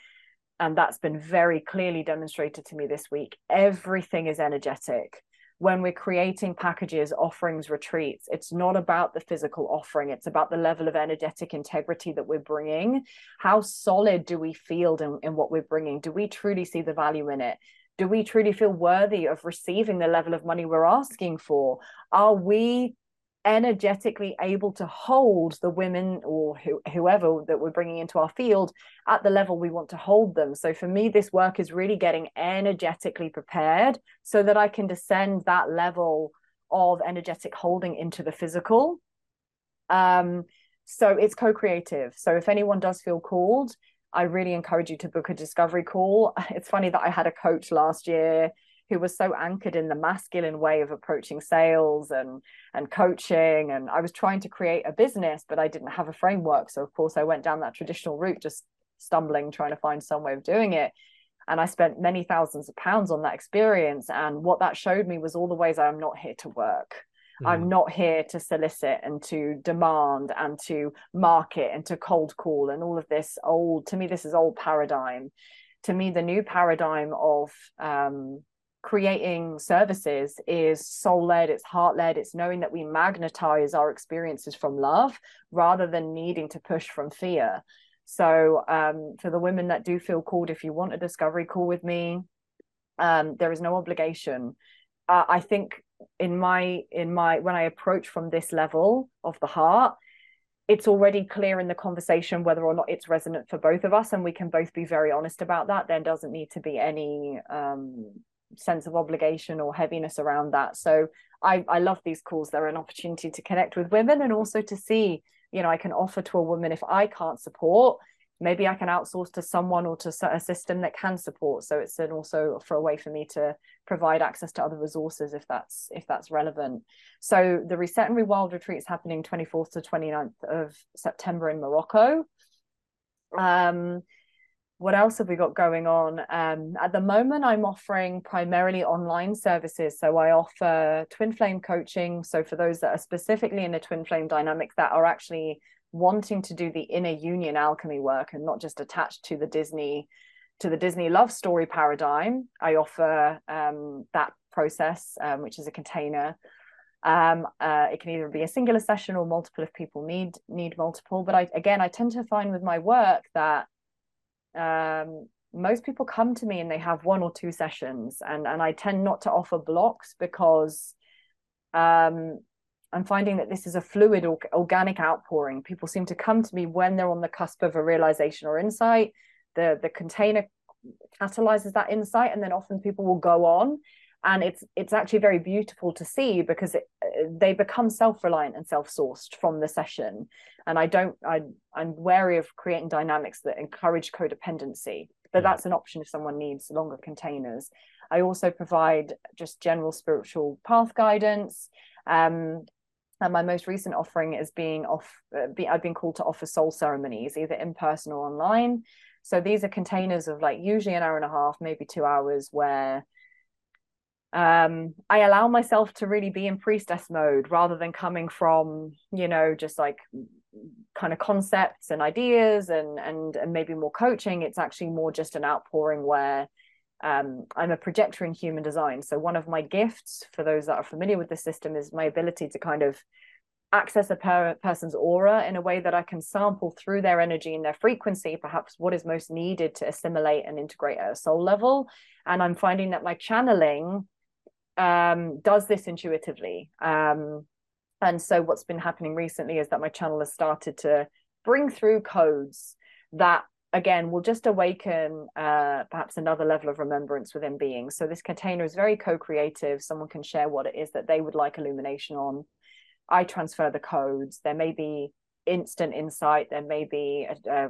And that's been very clearly demonstrated to me this week. Everything is energetic when we're creating packages, offerings, retreats, it's not about the physical offering. It's about the level of energetic integrity that we're bringing. How solid do we feel in, in what we're bringing? Do we truly see the value in it? Do we truly feel worthy of receiving the level of money we're asking for? Are we energetically able to hold the women or who, whoever that we're bringing into our field at the level we want to hold them. So for me, this work is really getting energetically prepared so that I can descend that level of energetic holding into the physical. Um, so it's co-creative. So if anyone does feel called, I really encourage you to book a discovery call. It's funny that I had a coach last year who was so anchored in the masculine way of approaching sales and and coaching. And I was trying to create a business but I didn't have a framework. So of course I went down that traditional route just stumbling trying to find some way of doing it. And I spent many thousands of pounds on that experience. And what that showed me was all the ways I'm not here to work. Mm. I'm not here to solicit and to demand and to market and to cold call and all of this old to me this is old paradigm. To me the new paradigm of um, creating services is soul led, it's heart led, it's knowing that we magnetize our experiences from love rather than needing to push from fear. So um, for the women that do feel called, if you want a discovery call with me, um, there is no obligation. Uh, I think in my in my when I approach from this level of the heart, it's already clear in the conversation whether or not it's resonant for both of us, and we can both be very honest about that. There doesn't need to be any um, sense of obligation or heaviness around that. So I I love these calls. They're an opportunity to connect with women and also to see you know I can offer to a woman if I can't support maybe I can outsource to someone or to a system that can support. So it's an also for a way for me to provide access to other resources if that's if that's relevant. So the Reset and Rewild retreat is happening 24th to 29th of September in Morocco. Um, what else have we got going on? Um, at the moment, I'm offering primarily online services. So I offer twin flame coaching. So for those that are specifically in the twin flame dynamics that are actually wanting to do the inner union alchemy work and not just attached to the Disney to the Disney love story paradigm. I offer um, that process, um, which is a container. Um, uh, it can either be a singular session or multiple if people need need multiple. But I again, I tend to find with my work that um, most people come to me and they have one or two sessions, and and I tend not to offer blocks because um, I'm finding that this is a fluid, or, organic outpouring. People seem to come to me when they're on the cusp of a realization or insight. The the container catalyzes that insight, and then often people will go on, and it's it's actually very beautiful to see because it, they become self reliant and self sourced from the session. And I don't I I'm wary of creating dynamics that encourage codependency, but mm. that's an option if someone needs longer containers. I also provide just general spiritual path guidance. Um, and my most recent offering is being off uh, be, i've been called to offer soul ceremonies either in person or online so these are containers of like usually an hour and a half maybe two hours where um, I allow myself to really be in priestess mode rather than coming from, you know, just like kind of concepts and ideas and and and maybe more coaching. It's actually more just an outpouring where um, I'm a projector in human design. So one of my gifts for those that are familiar with the system is my ability to kind of access a per- person's aura in a way that I can sample through their energy and their frequency, perhaps what is most needed to assimilate and integrate at a soul level. And I'm finding that my channeling um, does this intuitively. Um, and so what's been happening recently is that my channel has started to bring through codes that again will just awaken uh, perhaps another level of remembrance within beings so this container is very co-creative. Someone can share what it is that they would like illumination on. I transfer the codes. There may be instant insight. There may be a, a,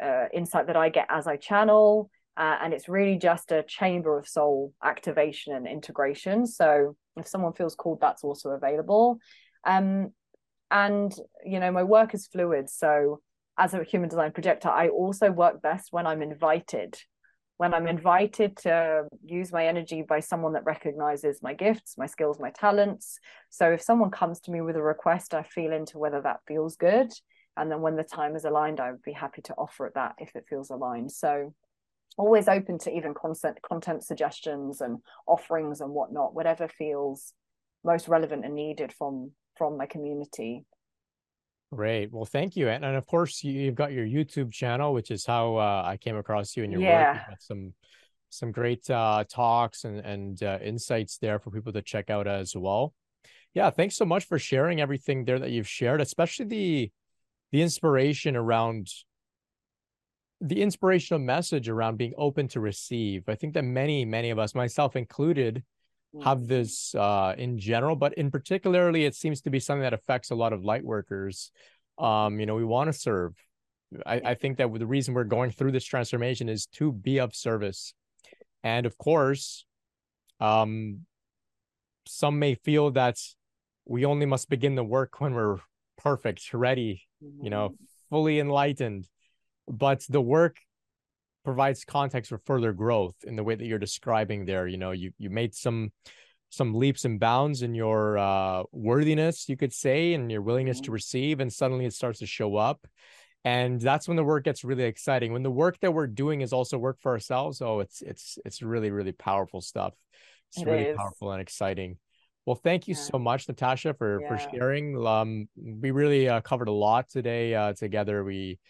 a insight that i get as i channel uh, and it's really just a chamber of soul activation and integration so if someone feels called that's also available um, and you know my work is fluid so as a human design projector, I also work best when I'm invited. When I'm invited to use my energy by someone that recognizes my gifts, my skills, my talents. So if someone comes to me with a request, I feel into whether that feels good. And then when the time is aligned, I would be happy to offer it that if it feels aligned. So always open to even content content suggestions and offerings and whatnot, whatever feels most relevant and needed from from my community Great. Well, thank you. And, and of course, you, have got your YouTube channel, which is how uh, I came across you and your work. yeah. work. Some some great uh, talks and and uh, insights there for people to check out as well. Yeah, thanks so much for sharing everything there that you've shared, especially the the inspiration around the inspirational message around being open to receive. I think that many many of us, myself included, have mm-hmm. this uh, in general, but in particularly, it seems to be something that affects a lot of light workers. Um, you know, we want to serve. I, I think that the reason we're going through this transformation is to be of service, and of course, um, some may feel that we only must begin the work when we're perfect, ready, you know, mm-hmm. fully enlightened. But the work provides context for further growth in the way that you're describing there you know you you made some some leaps and bounds in your uh, worthiness you could say and your willingness mm-hmm. to receive and suddenly it starts to show up and that's when the work gets really exciting when the work that we're doing is also work for ourselves oh it's it's it's really really powerful stuff it's it really is. powerful and exciting well thank you yeah. so much natasha for yeah. for sharing um we really uh, covered a lot today uh, together we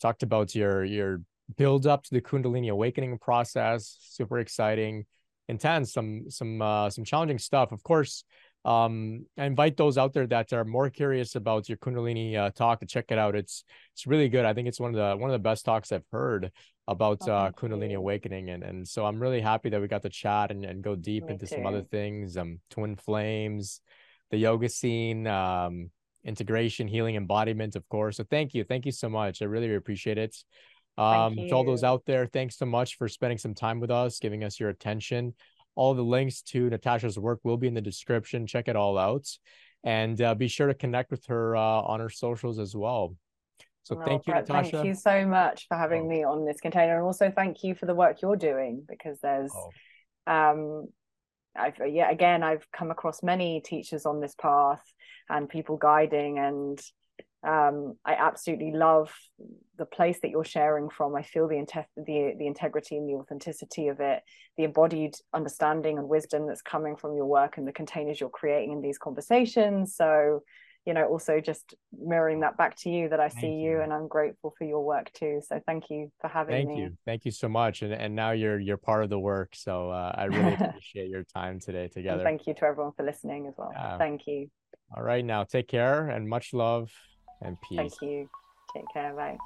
talked about your your build up to the Kundalini awakening process. Super exciting, intense, some some uh, some challenging stuff. Of course, um, I invite those out there that are more curious about your Kundalini uh, talk to check it out. It's it's really good. I think it's one of the one of the best talks I've heard about oh, uh, Kundalini you. awakening, and and so I'm really happy that we got to chat and, and go deep Me into too. some other things. Um, twin flames, the yoga scene, um, integration, healing, embodiment, of course. So thank you, thank you so much. I really appreciate it. Um, to all those out there, thanks so much for spending some time with us, giving us your attention. All the links to Natasha's work will be in the description. Check it all out. And uh, be sure to connect with her uh, on her socials as well. So thank you, Brett, Natasha. Thank you so much for having oh. me on this container. And also thank you for the work you're doing because there's oh. um I've yeah, again, I've come across many teachers on this path and people guiding and um, I absolutely love the place that you're sharing from. I feel the, the the integrity and the authenticity of it, the embodied understanding and wisdom that's coming from your work and the containers you're creating in these conversations. So, you know, also just mirroring that back to you that I thank see you. you. and I'm grateful for your work too. So thank you for having thank me. Thank you. Thank you so much. And and now you're you're part of the work. So uh, I really appreciate your time today together. And thank you to everyone for listening as well. Yeah. Thank you. All right, now take care and much love and peace. Thank you. Take care. Bye.